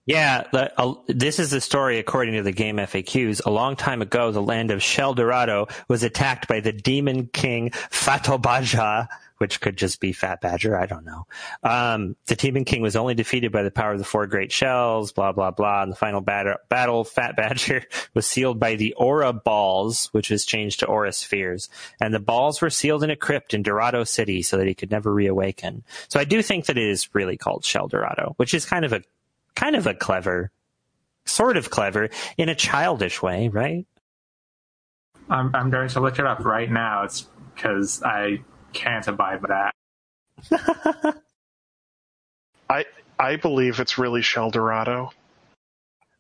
Yeah, the, uh, this is the story according to the game FAQs. A long time ago, the land of Sheldorado was attacked by the demon king Fatobaja, which could just be Fat Badger. I don't know. Um, the demon king was only defeated by the power of the four great shells, blah, blah, blah. In the final bat- battle, Fat Badger <laughs> was sealed by the Aura Balls, which was changed to Aura Spheres. And the balls were sealed in a crypt in Dorado City so that he could never reawaken. So I do think that it is really called Sheldorado, which is kind of a kind of a clever, sort of clever in a childish way, right? I'm I'm going to look it up right now. It's because I can't abide by that. <laughs> <laughs> I I believe it's really Sheldorado.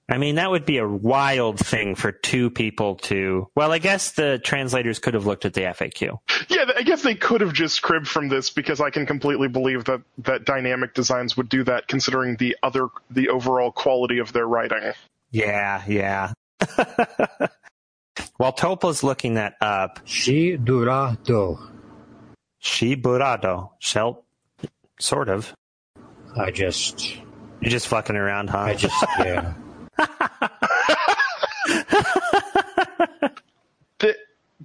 I mean, that would be a wild thing for two people to. Well, I guess the translators could have looked at the FAQ. Yeah, I guess they could have just cribbed from this because I can completely believe that that dynamic designs would do that, considering the other the overall quality of their writing. Yeah, yeah. <laughs> While Tulpa's looking that up, Shi Durado. Shi Burado. Shell, sort of. I just. You're just fucking around, huh? I just, yeah. <laughs> the,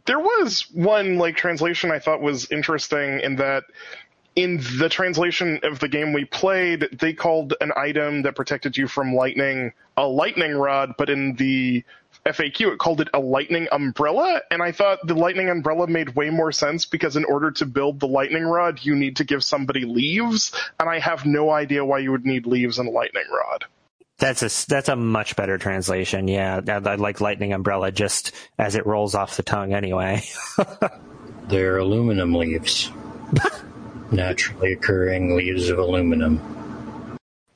there was one like translation I thought was interesting in that in the translation of the game we played, they called an item that protected you from lightning a lightning rod, but in the FAQ it called it a lightning umbrella, and I thought the lightning umbrella made way more sense because in order to build the lightning rod, you need to give somebody leaves, and I have no idea why you would need leaves in a lightning rod. That's a that's a much better translation. Yeah, I like lightning umbrella just as it rolls off the tongue. Anyway, <laughs> they're aluminum leaves, <laughs> naturally occurring leaves of aluminum.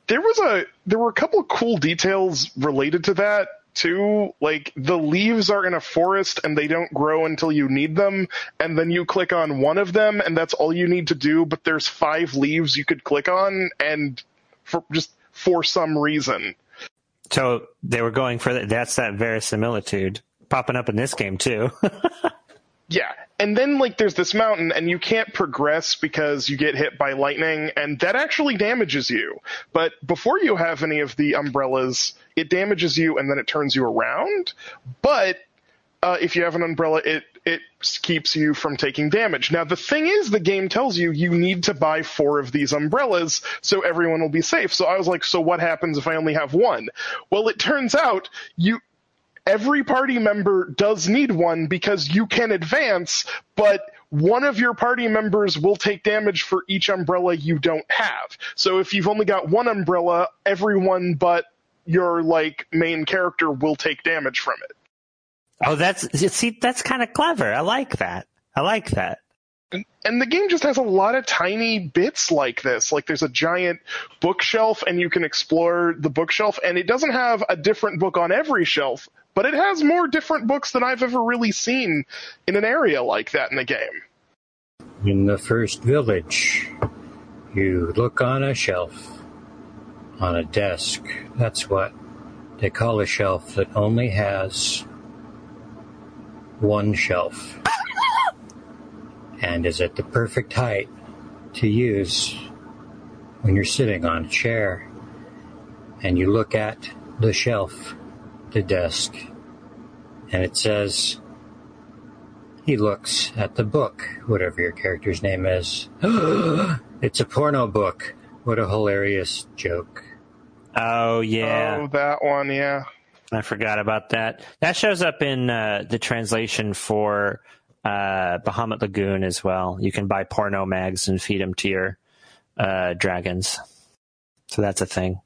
There was a there were a couple of cool details related to that too. Like the leaves are in a forest and they don't grow until you need them, and then you click on one of them and that's all you need to do. But there's five leaves you could click on, and for just for some reason. So they were going for that. That's that verisimilitude popping up in this game too. <laughs> yeah. And then like there's this mountain and you can't progress because you get hit by lightning and that actually damages you. But before you have any of the umbrellas, it damages you and then it turns you around. But uh, if you have an umbrella, it it keeps you from taking damage. Now the thing is, the game tells you you need to buy four of these umbrellas so everyone will be safe. So I was like, so what happens if I only have one? Well, it turns out you every party member does need one because you can advance, but one of your party members will take damage for each umbrella you don't have. So if you've only got one umbrella, everyone but your like main character will take damage from it. Oh, that's see, that's kind of clever. I like that. I like that. And, and the game just has a lot of tiny bits like this. Like there's a giant bookshelf and you can explore the bookshelf and it doesn't have a different book on every shelf, but it has more different books than I've ever really seen in an area like that in the game. In the first village, you look on a shelf, on a desk. That's what they call a shelf that only has one shelf and is at the perfect height to use when you're sitting on a chair and you look at the shelf, the desk, and it says, he looks at the book, whatever your character's name is. <gasps> it's a porno book. What a hilarious joke. Oh yeah. Oh, that one, yeah. I forgot about that. That shows up in uh, the translation for uh, Bahamut Lagoon as well. You can buy porno mags and feed them to your uh, dragons. So that's a thing.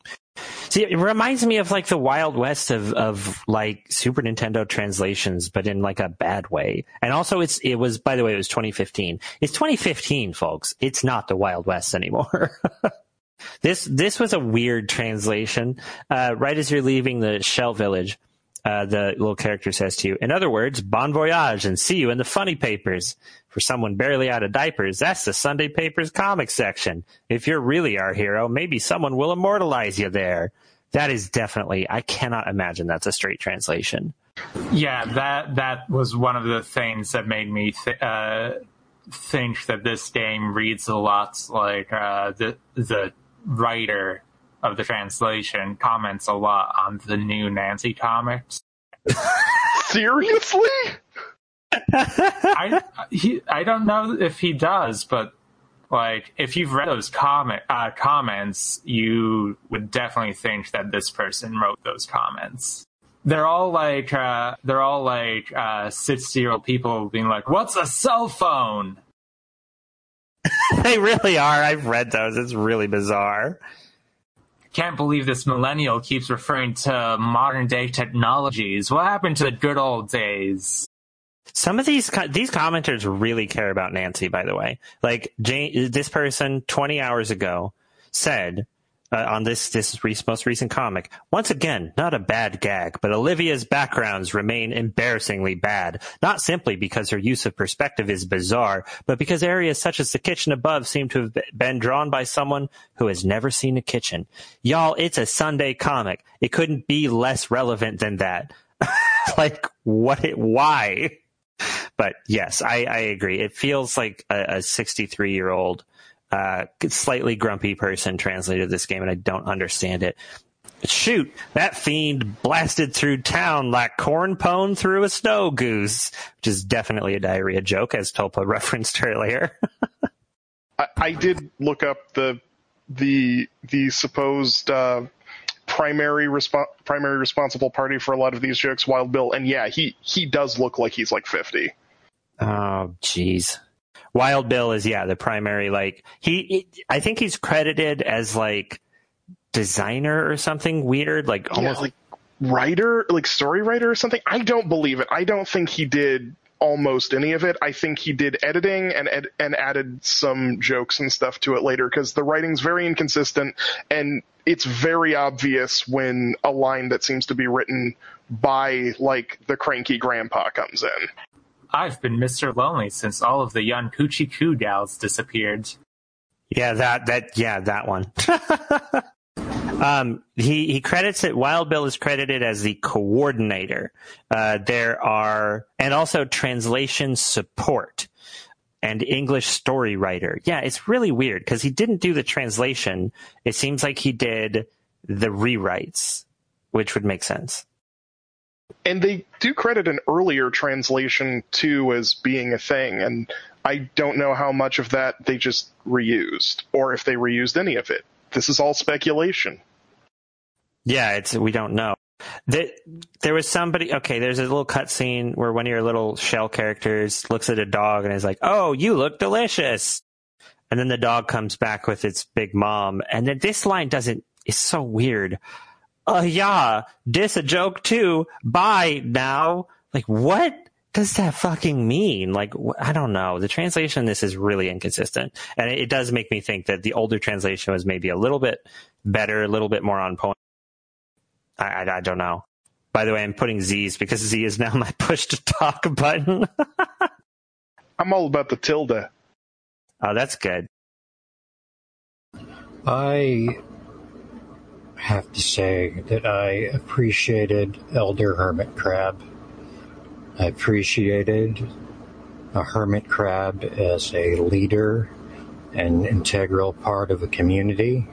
See, it reminds me of like the Wild West of, of like Super Nintendo translations, but in like a bad way. And also it's, it was, by the way, it was 2015. It's 2015, folks. It's not the Wild West anymore. <laughs> this, this was a weird translation. Uh, right as you're leaving the shell village, uh, the little character says to you. In other words, bon voyage and see you in the funny papers. For someone barely out of diapers, that's the Sunday papers comic section. If you're really our hero, maybe someone will immortalize you there. That is definitely, I cannot imagine that's a straight translation. Yeah, that that was one of the things that made me th- uh, think that this game reads a lot like uh, the the writer of the translation comments a lot on the new Nancy comics. <laughs> Seriously? I he, I don't know if he does, but like if you've read those comment uh, comments, you would definitely think that this person wrote those comments. They're all like uh, they're all like uh, sixty year old people being like, "What's a cell phone?" <laughs> they really are. I've read those. It's really bizarre can't believe this millennial keeps referring to modern day technologies. What happened to the good old days? Some of these these commenters really care about Nancy. By the way, like Jane, this person twenty hours ago said uh, on this this re- most recent comic. Once again, not a bad gag, but Olivia's backgrounds remain embarrassingly bad. Not simply because her use of perspective is bizarre, but because areas such as the kitchen above seem to have been drawn by someone who has never seen a kitchen. Y'all, it's a Sunday comic. It couldn't be less relevant than that. <laughs> like what? It, why? But yes, I, I agree. It feels like a 63 year old uh, slightly grumpy person translated this game, and I don't understand it. Shoot, that fiend blasted through town like corn pone through a snow goose, which is definitely a diarrhea joke, as Tulpa <laughs> referenced earlier. I, I, did look up the the the supposed uh, primary respo- primary responsible party for a lot of these jokes, Wild Bill, and yeah, he he does look like he's like fifty. Oh, jeez. Wild Bill is yeah the primary like he, he I think he's credited as like designer or something weird like almost yeah, like writer like story writer or something. I don't believe it. I don't think he did almost any of it. I think he did editing and ed- and added some jokes and stuff to it later because the writing's very inconsistent and it's very obvious when a line that seems to be written by like the cranky grandpa comes in. I've been Mr. Lonely since all of the young Coochie Coo gals disappeared. Yeah, that, that, yeah, that one. <laughs> um, he, he credits it, Wild Bill is credited as the coordinator. Uh, there are, and also translation support and English story writer. Yeah, it's really weird because he didn't do the translation. It seems like he did the rewrites, which would make sense and they do credit an earlier translation too as being a thing, and I don't know how much of that they just reused, or if they reused any of it. This is all speculation. Yeah, it's we don't know. There, there was somebody. Okay, there's a little cutscene where one of your little shell characters looks at a dog and is like, "Oh, you look delicious," and then the dog comes back with its big mom, and then this line doesn't. It's so weird. Uh, yeah, this a joke too. Bye now. Like, what does that fucking mean? Like, wh- I don't know. The translation this is really inconsistent, and it, it does make me think that the older translation was maybe a little bit better, a little bit more on point. I, I, I don't know. By the way, I'm putting Z's because Z is now <laughs> my push to talk button. <laughs> I'm all about the tilde. oh, that's good. I have to say that I appreciated Elder Hermit Crab. I appreciated a hermit crab as a leader and integral part of a community.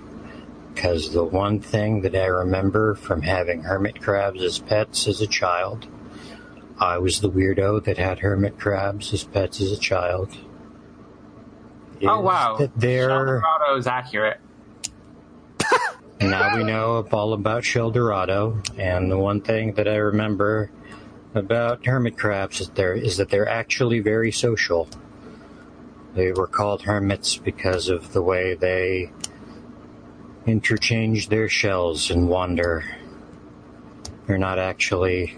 Because the one thing that I remember from having hermit crabs as pets as a child, I was the weirdo that had hermit crabs as pets as a child. Oh wow, That they're is accurate. Now we know all about Sheldorado, and the one thing that I remember about hermit crabs is that they're actually very social. They were called hermits because of the way they interchange their shells and wander. They're not actually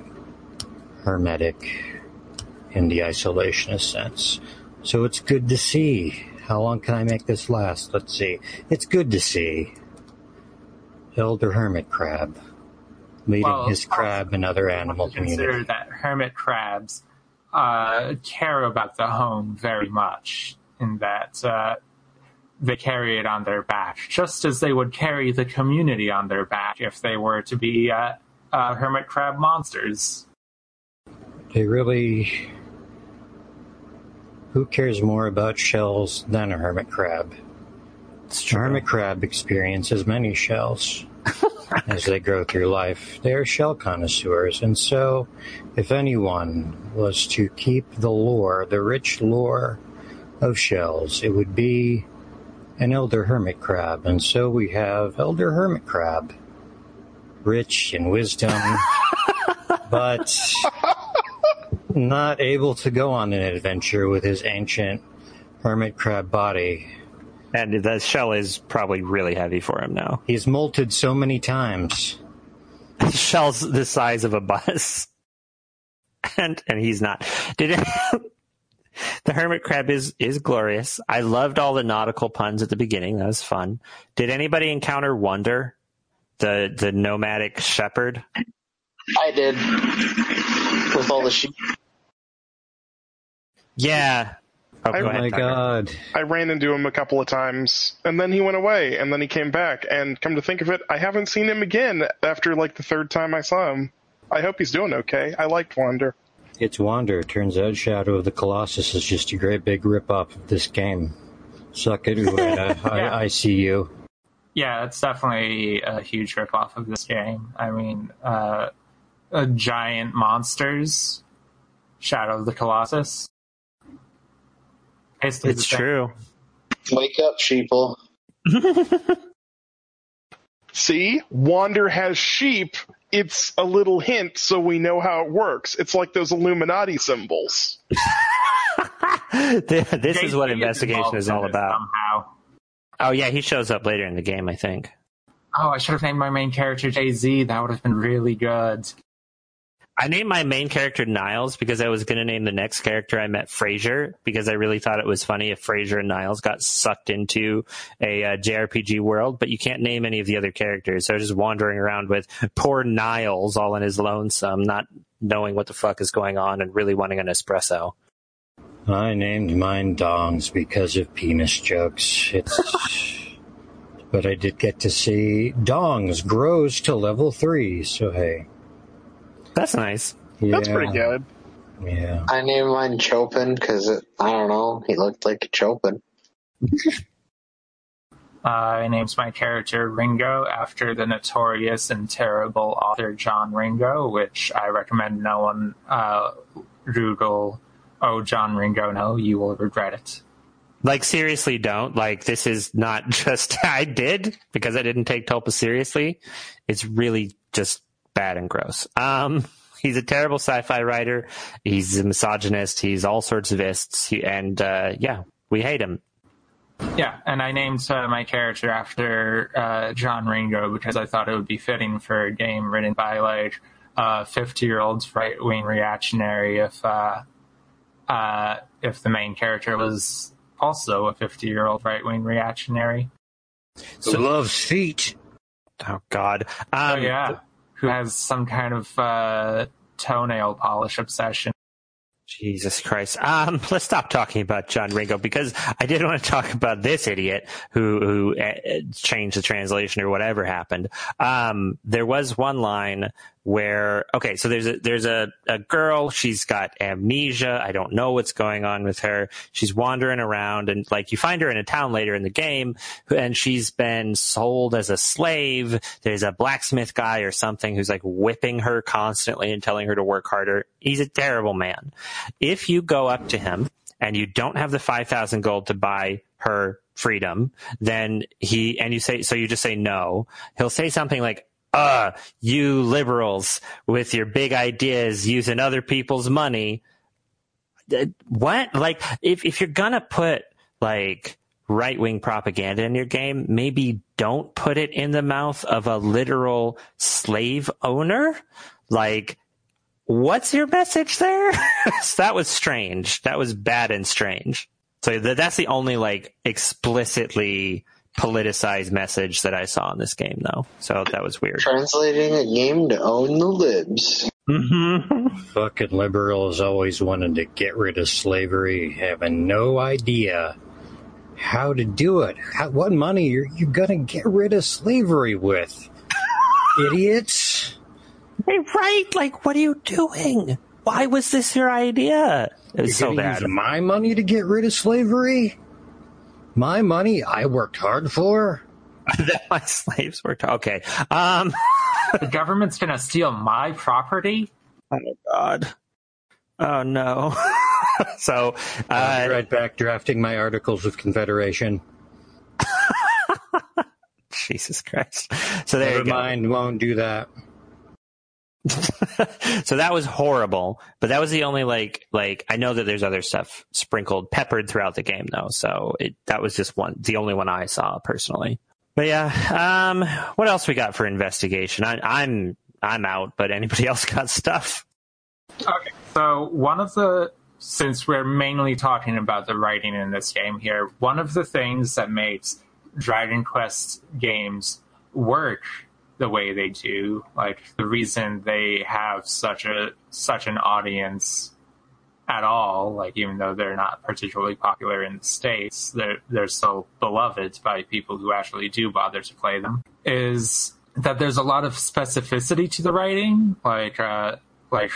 hermetic in the isolationist sense. So it's good to see. How long can I make this last? Let's see. It's good to see. Elder Hermit Crab leading Well, his crab and other animal community. Consider that hermit crabs uh, care about the home very much, in that uh, they carry it on their back, just as they would carry the community on their back if they were to be uh, uh, hermit crab monsters. They really. Who cares more about shells than a hermit crab? A hermit crab experiences many shells <laughs> as they grow through life. They are shell connoisseurs, and so if anyone was to keep the lore, the rich lore of shells, it would be an elder hermit crab. And so we have elder hermit crab, rich in wisdom, <laughs> but not able to go on an adventure with his ancient hermit crab body. And the shell is probably really heavy for him now. He's molted so many times. <laughs> The shell's the size of a bus. <laughs> And and he's not. Did it, <laughs> the hermit crab is is glorious. I loved all the nautical puns at the beginning. That was fun. Did anybody encounter Wonder, the the nomadic shepherd? I did with all the sheep. Yeah. Oh, I- Oh my Tucker. god. I ran into him a couple of times, and then he went away, and then he came back. And come to think of it, I haven't seen him again after like the third time I saw him. I hope he's doing okay. I liked Wander. It's Wander. Turns out Shadow of the Colossus is just a great big rip off of this game. Suck it, Ueda. <laughs> Yeah. I, I see you. Yeah, it's definitely a huge rip off of this game. I mean, uh, uh, giant monsters, Shadow of the Colossus. Basically It's true. Wake up, sheeple. <laughs> See, Wander has sheep. It's a little hint so we know how it works. It's like those Illuminati symbols. <laughs> this is what investigation is all about. Somehow. Oh yeah, he shows up later in the game, I think. Oh, I should have named my main character Jay Z. That would have been really good. I named my main character Niles because I was going to name the next character I met Frasier because I really thought it was funny if Frasier and Niles got sucked into a uh, JRPG world, but you can't name any of the other characters. So I'm just wandering around with poor Niles all in his lonesome, not knowing what the fuck is going on and really wanting an espresso. I named mine Dongs because of penis jokes. It's. <laughs> but I did get to see Dongs grows to level three, so hey. That's nice. Yeah, That's pretty good. Yeah. I named mine Chopin because I don't know, he looked like a Chopin. <laughs> Uh, I named my character Ringo after the notorious and terrible author John Ringo, which I recommend no one uh, Google. Oh, John Ringo, no, you will regret it. Like seriously, don't. Like this is not <laughs> just I did because I didn't take Tulpa seriously. It's really just bad and gross. Um, <laughs> he's a terrible sci-fi writer. He's a misogynist. He's all sorts of ists. He, and uh, yeah, we hate him. Yeah, and I named uh, my character after uh, John Ringo because I thought it would be fitting for a game written by like a fifty-year-old right-wing reactionary if uh, uh, if the main character was also a fifty-year-old right-wing reactionary. So, love feet. Oh God. Um, oh yeah, who has some kind of uh, toenail polish obsession. Jesus Christ. Um, let's stop talking about John Ringo because I did want to talk about this idiot who, who uh, changed the translation or whatever happened. Um, there was one line where, okay, so there's a, there's a, a girl. She's got amnesia. I don't know what's going on with her. She's wandering around and like you find her in a town later in the game and she's been sold as a slave. There's a blacksmith guy or something who's like whipping her constantly and telling her to work harder. He's a terrible man. If you go up to him and you don't have the 5,000 gold to buy her freedom, then he, and you say, so you just say no, he'll say something like, uh, you liberals with your big ideas using other people's money. Uh, What? Like, if, if you're gonna put, like, right wing propaganda in your game, maybe don't put it in the mouth of a literal slave owner. Like, what's your message there? <laughs> that was strange. That was bad and strange. So th- that's the only, like, explicitly politicized message that I saw in this game, though. So that was weird. Translating a game to own the libs. Mm-hmm. <laughs> Fucking liberals always wanted to get rid of slavery, having no idea how to do it. How, what money are you gonna get rid of slavery with? <laughs> Idiots. Hey, right? Like, what are you doing? Why was this your idea? It was You're so bad. use my money to get rid of slavery? My money I worked hard for? <laughs> that my slaves worked t- okay. Um, <laughs> The government's gonna steal my property. oh God. Oh no. <laughs> so, I'll uh, be right back drafting my articles of confederation. Jesus Christ. So there Never you go. mind, won't do that. <laughs> so that was horrible, but that was the only like like I know that there's other stuff sprinkled peppered throughout the game though. So it that was just one the only one I saw personally. But yeah, um what else we got for investigation? I I'm I'm out, but anybody <laughs> else got stuff? Okay, so one of the since we're mainly talking about the writing in this game here, one of the things that makes Dragon Quest games work the way they do, like the reason they have such a such an audience at all, like even though they're not particularly popular in the states, they're they're so beloved by people who actually do bother to play them. Is that there's a lot of specificity to the writing, like uh, like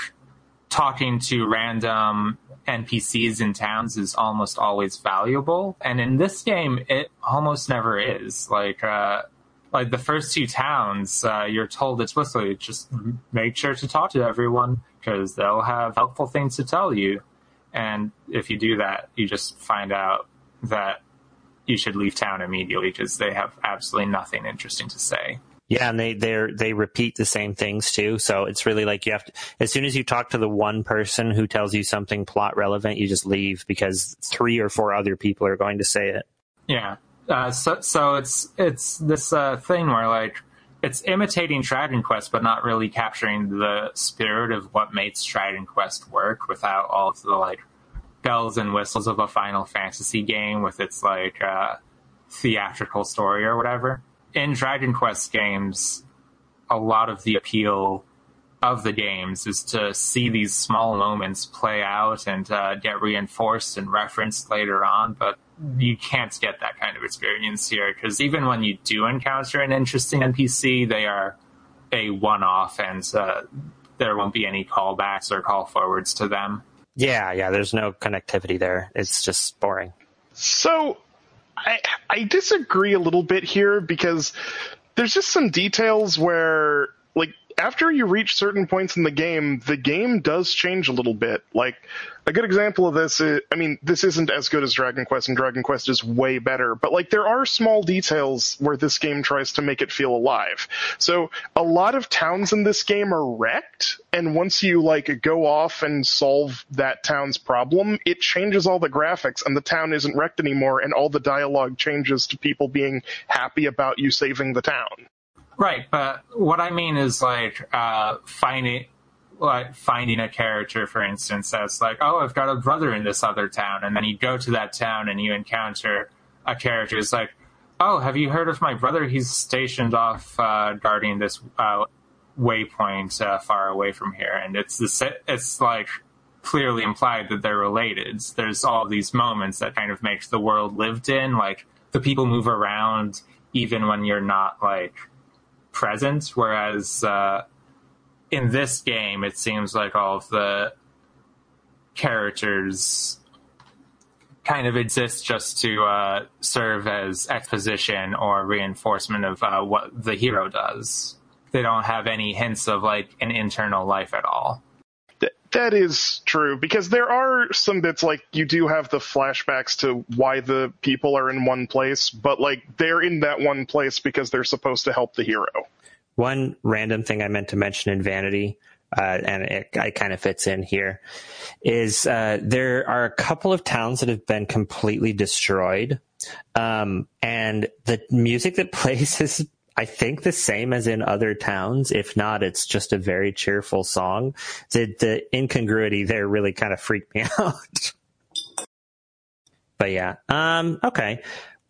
talking to random NPCs in towns is almost always valuable. And in this game, it almost never is. Like, uh, like the first two towns, uh, you're told explicitly, just make sure to talk to everyone because they'll have helpful things to tell you. And if you do that, you just find out that you should leave town immediately because they have absolutely nothing interesting to say. Yeah, and they they they repeat the same things too. So it's really like you have to as soon as you talk to the one person who tells you something plot relevant, you just leave because three or four other people are going to say it. Yeah. Uh, so so it's it's this uh, thing where like it's imitating Dragon Quest, but not really capturing the spirit of what makes Dragon Quest work without all of the like bells and whistles of a Final Fantasy game with its like uh, theatrical story or whatever. In Dragon Quest games, a lot of the appeal of the games is to see these small moments play out and uh, get reinforced and referenced later on, but you can't get that kind of experience here because even when you do encounter an interesting NPC, they are a one-off and uh, there won't be any callbacks or call forwards to them. Yeah, yeah. There's no connectivity there. It's just boring. So I I disagree a little bit here because there's just some details where like after you reach certain points in the game, the game does change a little bit. Like a good example of this is, I mean, this isn't as good as Dragon Quest, and Dragon Quest is way better, but like there are small details where this game tries to make it feel alive. So a lot of towns in this game are wrecked, and once you like go off and solve that town's problem, it changes all the graphics, and the town isn't wrecked anymore, and all the dialogue changes to people being happy about you saving the town. Right, but what I mean is like uh, finding like finding a character, for instance, that's like, oh, I've got a brother in this other town, and then you go to that town and you encounter a character who's like, oh, have you heard of my brother? He's stationed off uh, guarding this uh, waypoint uh, far away from here, and it's the it's like clearly implied that they're related. There's all these moments that kind of makes the world lived in, like the people move around even when you're not like present, whereas uh, in this game, it seems like all of the characters kind of exist just to uh, serve as exposition or reinforcement of uh, what the hero does. They don't have any hints of like an internal life at all. that is true because there are some bits like you do have the flashbacks to why the people are in one place, but like they're in that one place because they're supposed to help the hero. One random thing I meant to mention in Vanity, uh, and it, it kind of fits in here, is uh, there are a couple of towns that have been completely destroyed, um, and the music that <laughs> plays is. I think the same as in other towns. If not, it's just a very cheerful song. The, the incongruity there really kind of freaked me <laughs> out. but yeah, um, okay.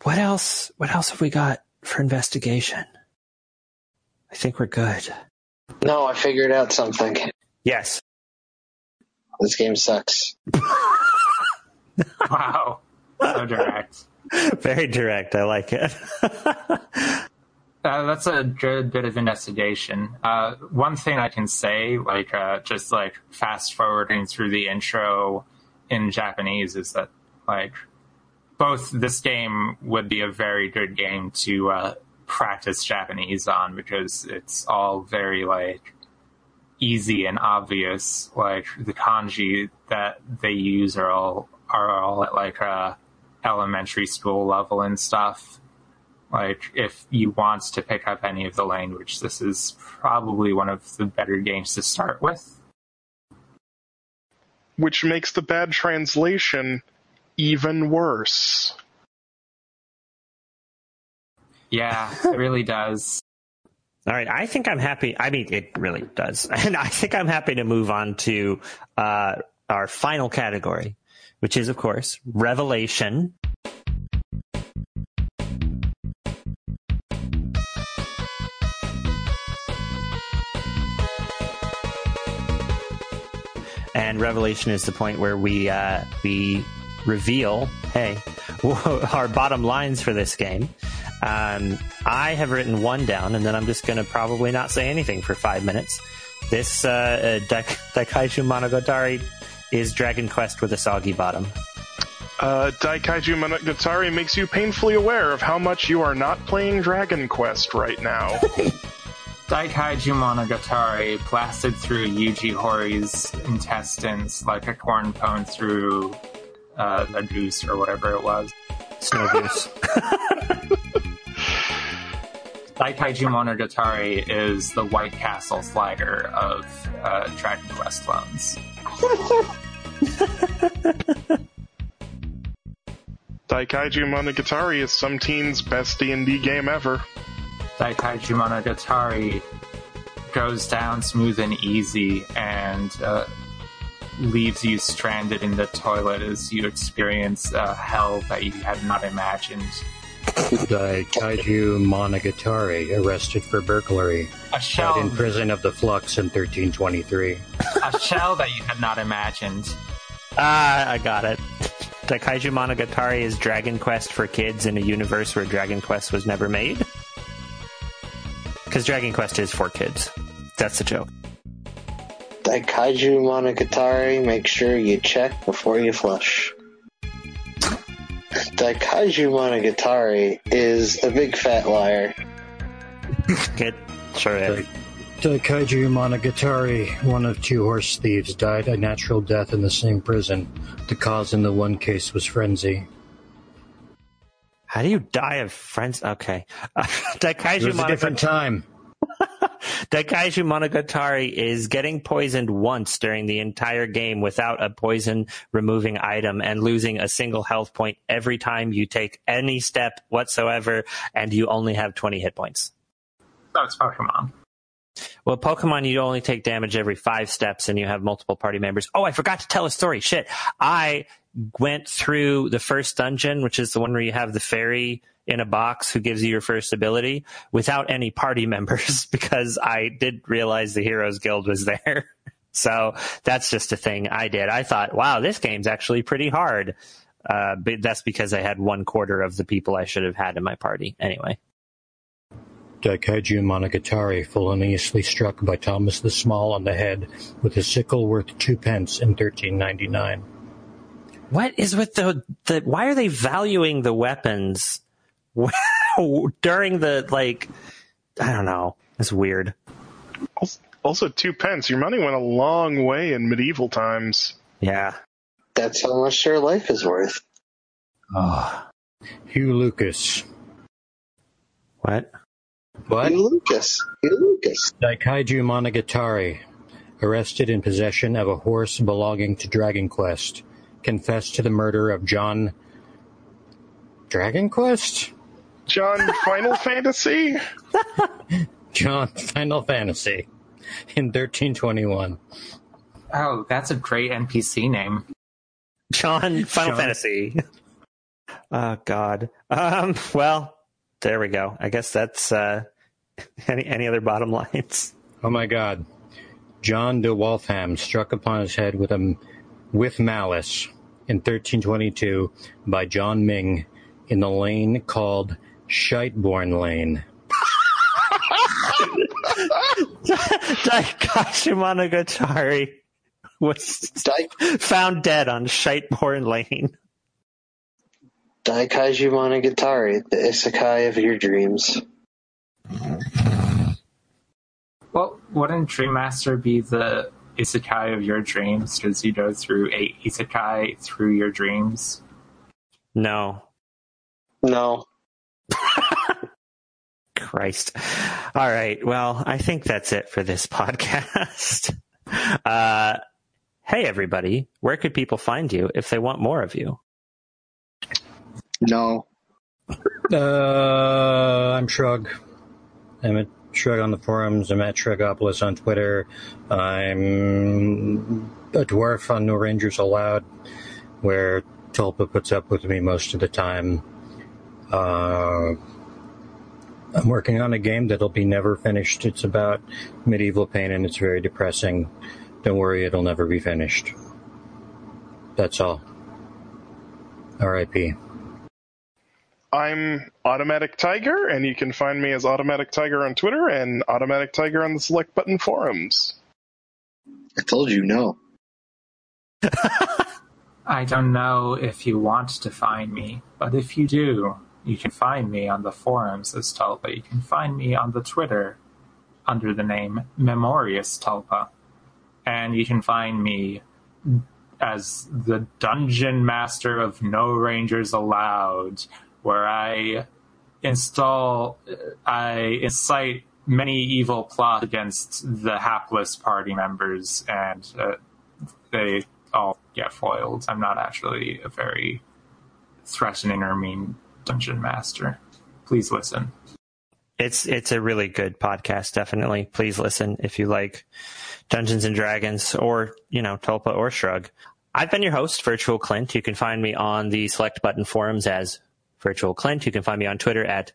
What else? What else have we got for investigation? I think we're good. No, I figured out something. Yes. This game sucks. <laughs> wow. So direct. Very direct. I like it. <laughs> uh, that's a good bit of investigation. Uh, one thing I can say, like uh, just like fast forwarding through the intro in Japanese, is that like both this game would be a very good game to uh, practice Japanese on because it's all very like easy and obvious. Like the kanji that they use are all are all at like a elementary school level and stuff. Like if you want to pick up any of the language, this is probably one of the better games to start with. Which makes the bad translation even worse. Yeah, it really does. All right, I think I'm happy. I mean, it really does, <laughs> and I think I'm happy to move on to uh, our final category, which is, of course, revelation. And revelation is the point where we uh, we reveal, hey, <laughs> our bottom lines for this game. Um, I have written one down, and then I'm just going to probably not say anything for five minutes. This uh, uh, Daikaiju Monogatari is Dragon Quest with a soggy bottom. Uh, Daikaiju Monogatari makes you painfully aware of how much you are not playing Dragon Quest right now. <laughs> Daikaiju Monogatari blasted through Yuji Horii's intestines like a corn pone through uh, a goose or whatever it was. Snow goose. <laughs> Daikaiju Monogatari is the White Castle slider of uh, Dragon Quest clones. <laughs> Daikaiju Monogatari is some teen's best D&D game ever. Daikaiju Monogatari goes down smooth and easy and uh, leaves you stranded in the toilet as you experience a hell that you had not imagined. Daikaiju Monogatari, arrested for burglary. A shell in prison of the Flux in 1323. a shell that you had not imagined. Ah, I got it. Daikaiju Monogatari is Dragon Quest for kids in a universe where Dragon Quest was never made. Because Dragon Quest is for kids. That's the joke. Daikaiju Monogatari, make sure you check before you flush. Daikaiju Monogatari is a big fat liar. It sure is. Daikaiju Monogatari, one of two horse thieves, died a natural death in the same prison. The cause in the one case was frenzy. How do you die of frenzy? Okay. <laughs> Uh, Daikaiju It was a different time. Daikaiju Monogatari is getting poisoned once during the entire game without a poison removing item and losing a single health point every time you take any step whatsoever and you only have 20 hit points. That's Pokemon. Well, Pokemon, you only take damage every five steps and you have multiple party members. Oh, I forgot to tell a story. Shit. I went through the first dungeon, which is the one where you have the fairy in a box who gives you your first ability without any party <laughs> members because I did realize the Heroes Guild was there. <laughs> So that's just a thing I did. I thought, wow, this game's actually pretty hard. Uh, but that's because I had one quarter of the people I should have had in my party. Anyway. Daikaiju Monogatari feloniously struck by Thomas the Small on the head with a sickle worth two pence in 1399. What is with the, the why are they valuing the weapons <laughs> during the like I don't know. It's weird. Also, two pence. Your money went a long way in medieval times. Yeah. That's how much your life is worth. Oh. Hugh Lucas. What? What? Hugh Lucas. Hugh Lucas. Daikaiju Monogatari. Arrested in possession of a horse belonging to Dragon Quest. Confessed to the murder of John. Dragon Quest? John, Final Fantasy? <laughs> John Final Fantasy. In 1321. Oh, that's a great NPC name. John Final John. Fantasy. <laughs> Oh God. Um. Well, there we go. I guess that's uh. <laughs> Any any other bottom lines? Oh my god. John de Waltham struck upon his head with a with malice in 1322 by John Ming in the lane called Shiteborn Lane. Daikashi Monogatari was Dai- found dead on Shiteborn Lane. Daikaiju Monogatari, the isekai of your dreams. Well, wouldn't Dream Master be the isekai of your dreams? Does you go through a isekai through your dreams? No, No. <laughs> Christ. All right. Well, I think that's it for this <laughs> podcast. Uh, hey, everybody. Where could people find you if they want more of you? No. Uh, I'm Shrug. I'm Shrug on the forums. I'm at Shrugopolis on Twitter. I'm a dwarf on No Rangers Allowed, where Tulpa puts up with me most of the time. Uh, I'm working on a game that'll be never finished. It's about medieval pain and it's very depressing. Don't worry, it'll never be finished. That's all. R.I.P. I'm Automatic Tiger, and you can find me as Automatic Tiger on Twitter and Automatic Tiger on the Select Button forums. I told you no. <laughs> I don't know if you want to find me, but if you do, you can find me on the forums as Tulpa. You can find me on the Twitter under the name Memorious Tulpa. And you can find me as the Dungeon Master of No Rangers Allowed, where I install, I incite many evil plots against the hapless party members, and uh, they all get foiled. I'm not actually a very threatening or mean dungeon master. Please listen. It's it's a really good podcast. Definitely, please listen if you like Dungeons and Dragons or you know Tulpa or Shrug. I've been your host, Virtual Clint. You can find me on the Select Button forums as Virtual Clint. You can find me on Twitter at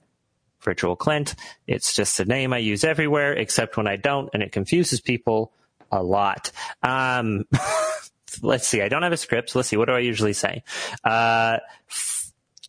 Virtual Clint. It's just a name I use everywhere except when I don't, and it confuses people a lot. Um, <laughs> let's see. I don't have a script. So let's see. What do I usually say? Uh,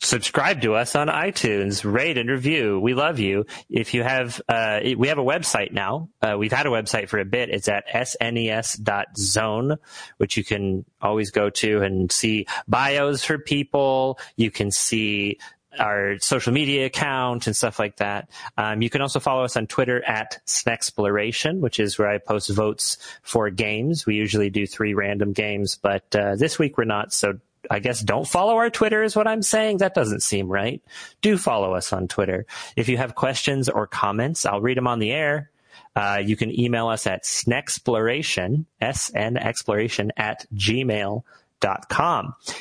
subscribe to us on iTunes, rate and review. We love you. If you have, uh, we have a website now. Uh, we've had a website for a bit. It's at snes.zone, which you can always go to and see bios for people. You can see our social media account and stuff like that. Um, you can also follow us on Twitter at Snexploration, which is where I post votes for games. We usually do three random games, but uh, this week we're not. So I guess don't follow our Twitter is what I'm saying. That doesn't seem right. Do follow us on Twitter. If you have questions or comments, I'll read them on the air. Uh, you can email us at snexploration, S-N exploration at gmail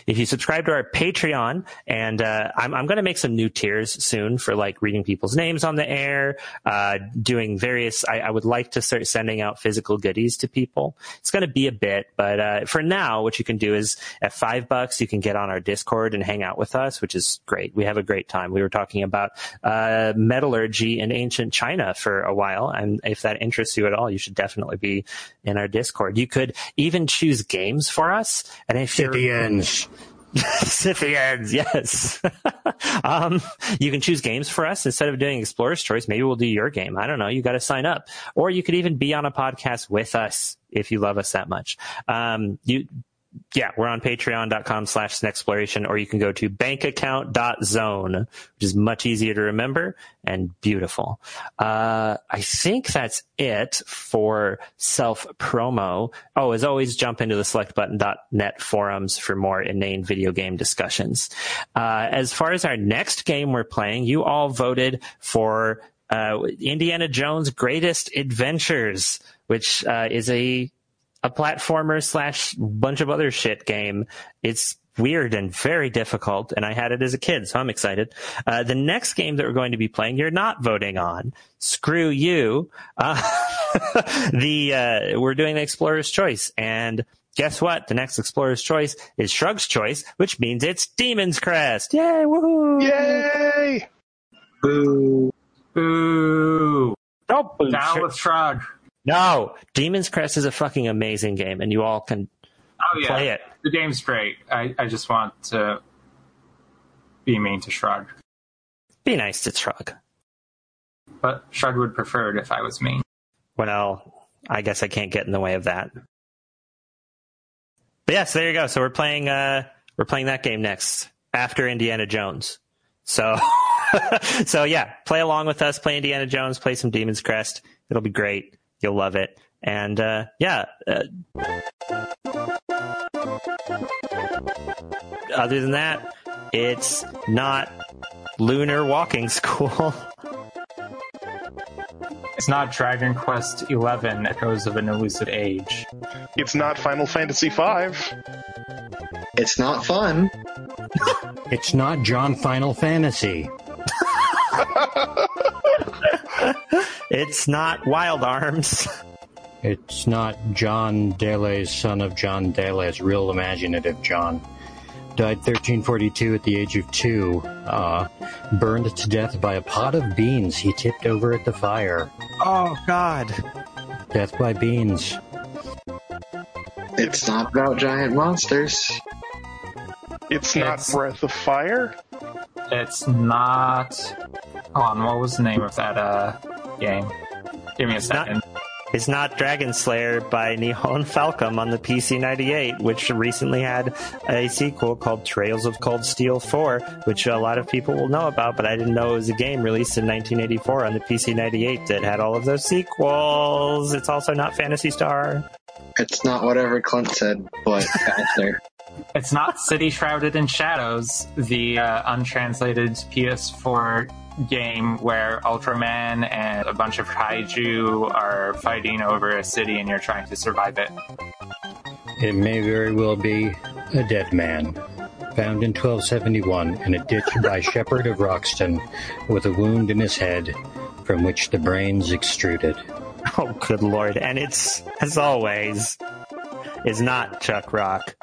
If you subscribe to our Patreon, and uh, I'm, I'm going to make some new tiers soon for like reading people's names on the air, uh, doing various. I, I, would like to start sending out physical goodies to people. It's going to be a bit, but uh, for now, what you can do is at five bucks, you can get on our Discord and hang out with us, which is great. We have a great time. We were talking about uh, metallurgy in ancient China for a while, and if that interests you at all, you should definitely be in our Discord. You could even choose games for us, and if Scythians. <laughs> Scythians, yes. <laughs> um, you can choose games for us instead of doing Explorer's Choice. Maybe we'll do your game. I don't know. You got to sign up, or you could even be on a podcast with us if you love us that much. Um, you yeah, we're on patreon.com slash exploration, or you can go to bankaccount.zone, which is much easier to remember and beautiful. Uh, I think that's it for self promo. Oh, as always, jump into the selectbutton.net forums for more inane video game discussions. Uh, as far as our next game we're playing, you all voted for uh, Indiana Jones' Greatest Adventures, which uh, is a a platformer slash bunch of other shit game. It's weird and very difficult, and I had it as a kid, so I'm excited. Uh, the next game that we're going to be playing, you're not voting on. Screw you. Uh, <laughs> the uh, we're doing the Explorer's Choice, and guess what? The next Explorer's Choice is Shrug's Choice, which means it's Demon's Crest. Yay! Woohoo! Yay! Boo! Boo! Don't boo! Down with Shrug. No, Demon's Crest is a fucking amazing game, and you all can oh, yeah. play it. The game's great. I, I just want to be mean to Shrug. Be nice to Shrug. But Shrug would prefer it if I was mean. Well, I guess I can't get in the way of that. But yes, there you go. So we're playing uh we're playing that game next after Indiana Jones. So <laughs> so yeah, play along with us, play Indiana Jones, play some Demon's Crest. It'll be great. You'll love it. And uh, yeah. Uh, other than that, it's not lunar walking <laughs> school. It's not Dragon Quest XI Echoes of an Elusive Age. It's not Final Fantasy V. It's not fun. <laughs> it's not John Final Fantasy. <laughs> It's not Wild Arms. It's not John Dele's son of John Dele's real imaginative John. Died 1342 at the age of two. Uh, burned to death by a pot of beans he tipped over at the fire. Oh, God. Death by beans. It's not about giant monsters. It's not It's- Breath of Fire. It's not. Hold on, what was the name of that uh, game? Give me a not- second. It's not Dragon Slayer by Nihon Falcom on the PC 98, which recently had a sequel called Trails of Cold Steel 4, which a lot of people will know about, but I didn't know it was a game released in 1984 on the PC 98 that had all of those sequels. It's also not Phantasy Star. It's not whatever Clint said, but faster. <laughs> It's not City Shrouded in Shadows, the uh, untranslated PS4 game where Ultraman and a bunch of kaiju are fighting over a city and you're trying to survive it. It may very well be a dead man, found in 1271 in a ditch by <laughs> Shepherd of Roxton, with a wound in his head from which the brains extruded. Oh, good lord. And it's, as always, is not Chuck Rock.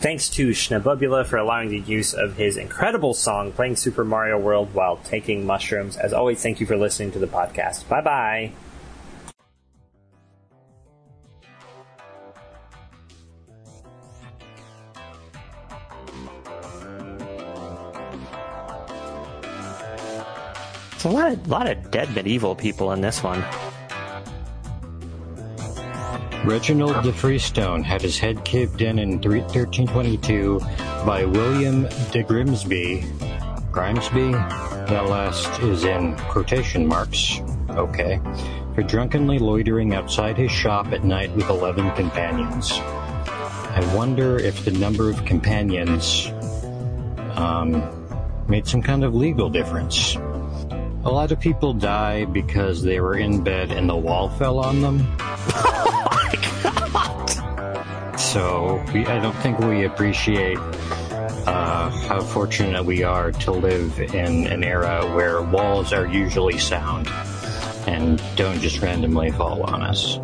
Thanks to Schnabubula for allowing the use of his incredible song playing Super Mario World while taking mushrooms. As always, thank you for listening to the podcast. Bye bye. It's a lot, of, lot of dead medieval people in this one. Reginald de Freestone had his head caved in in 1322 by William de Grimsby. Grimsby? That last is in quotation marks. Okay. For drunkenly loitering outside his shop at night with 11 companions. I wonder if the number of companions um, made some kind of legal difference. A lot of people die because they were in bed and the wall fell on them. <laughs> So we, I don't think we appreciate uh, how fortunate we are to live in an era where walls are usually sound and don't just randomly fall on us.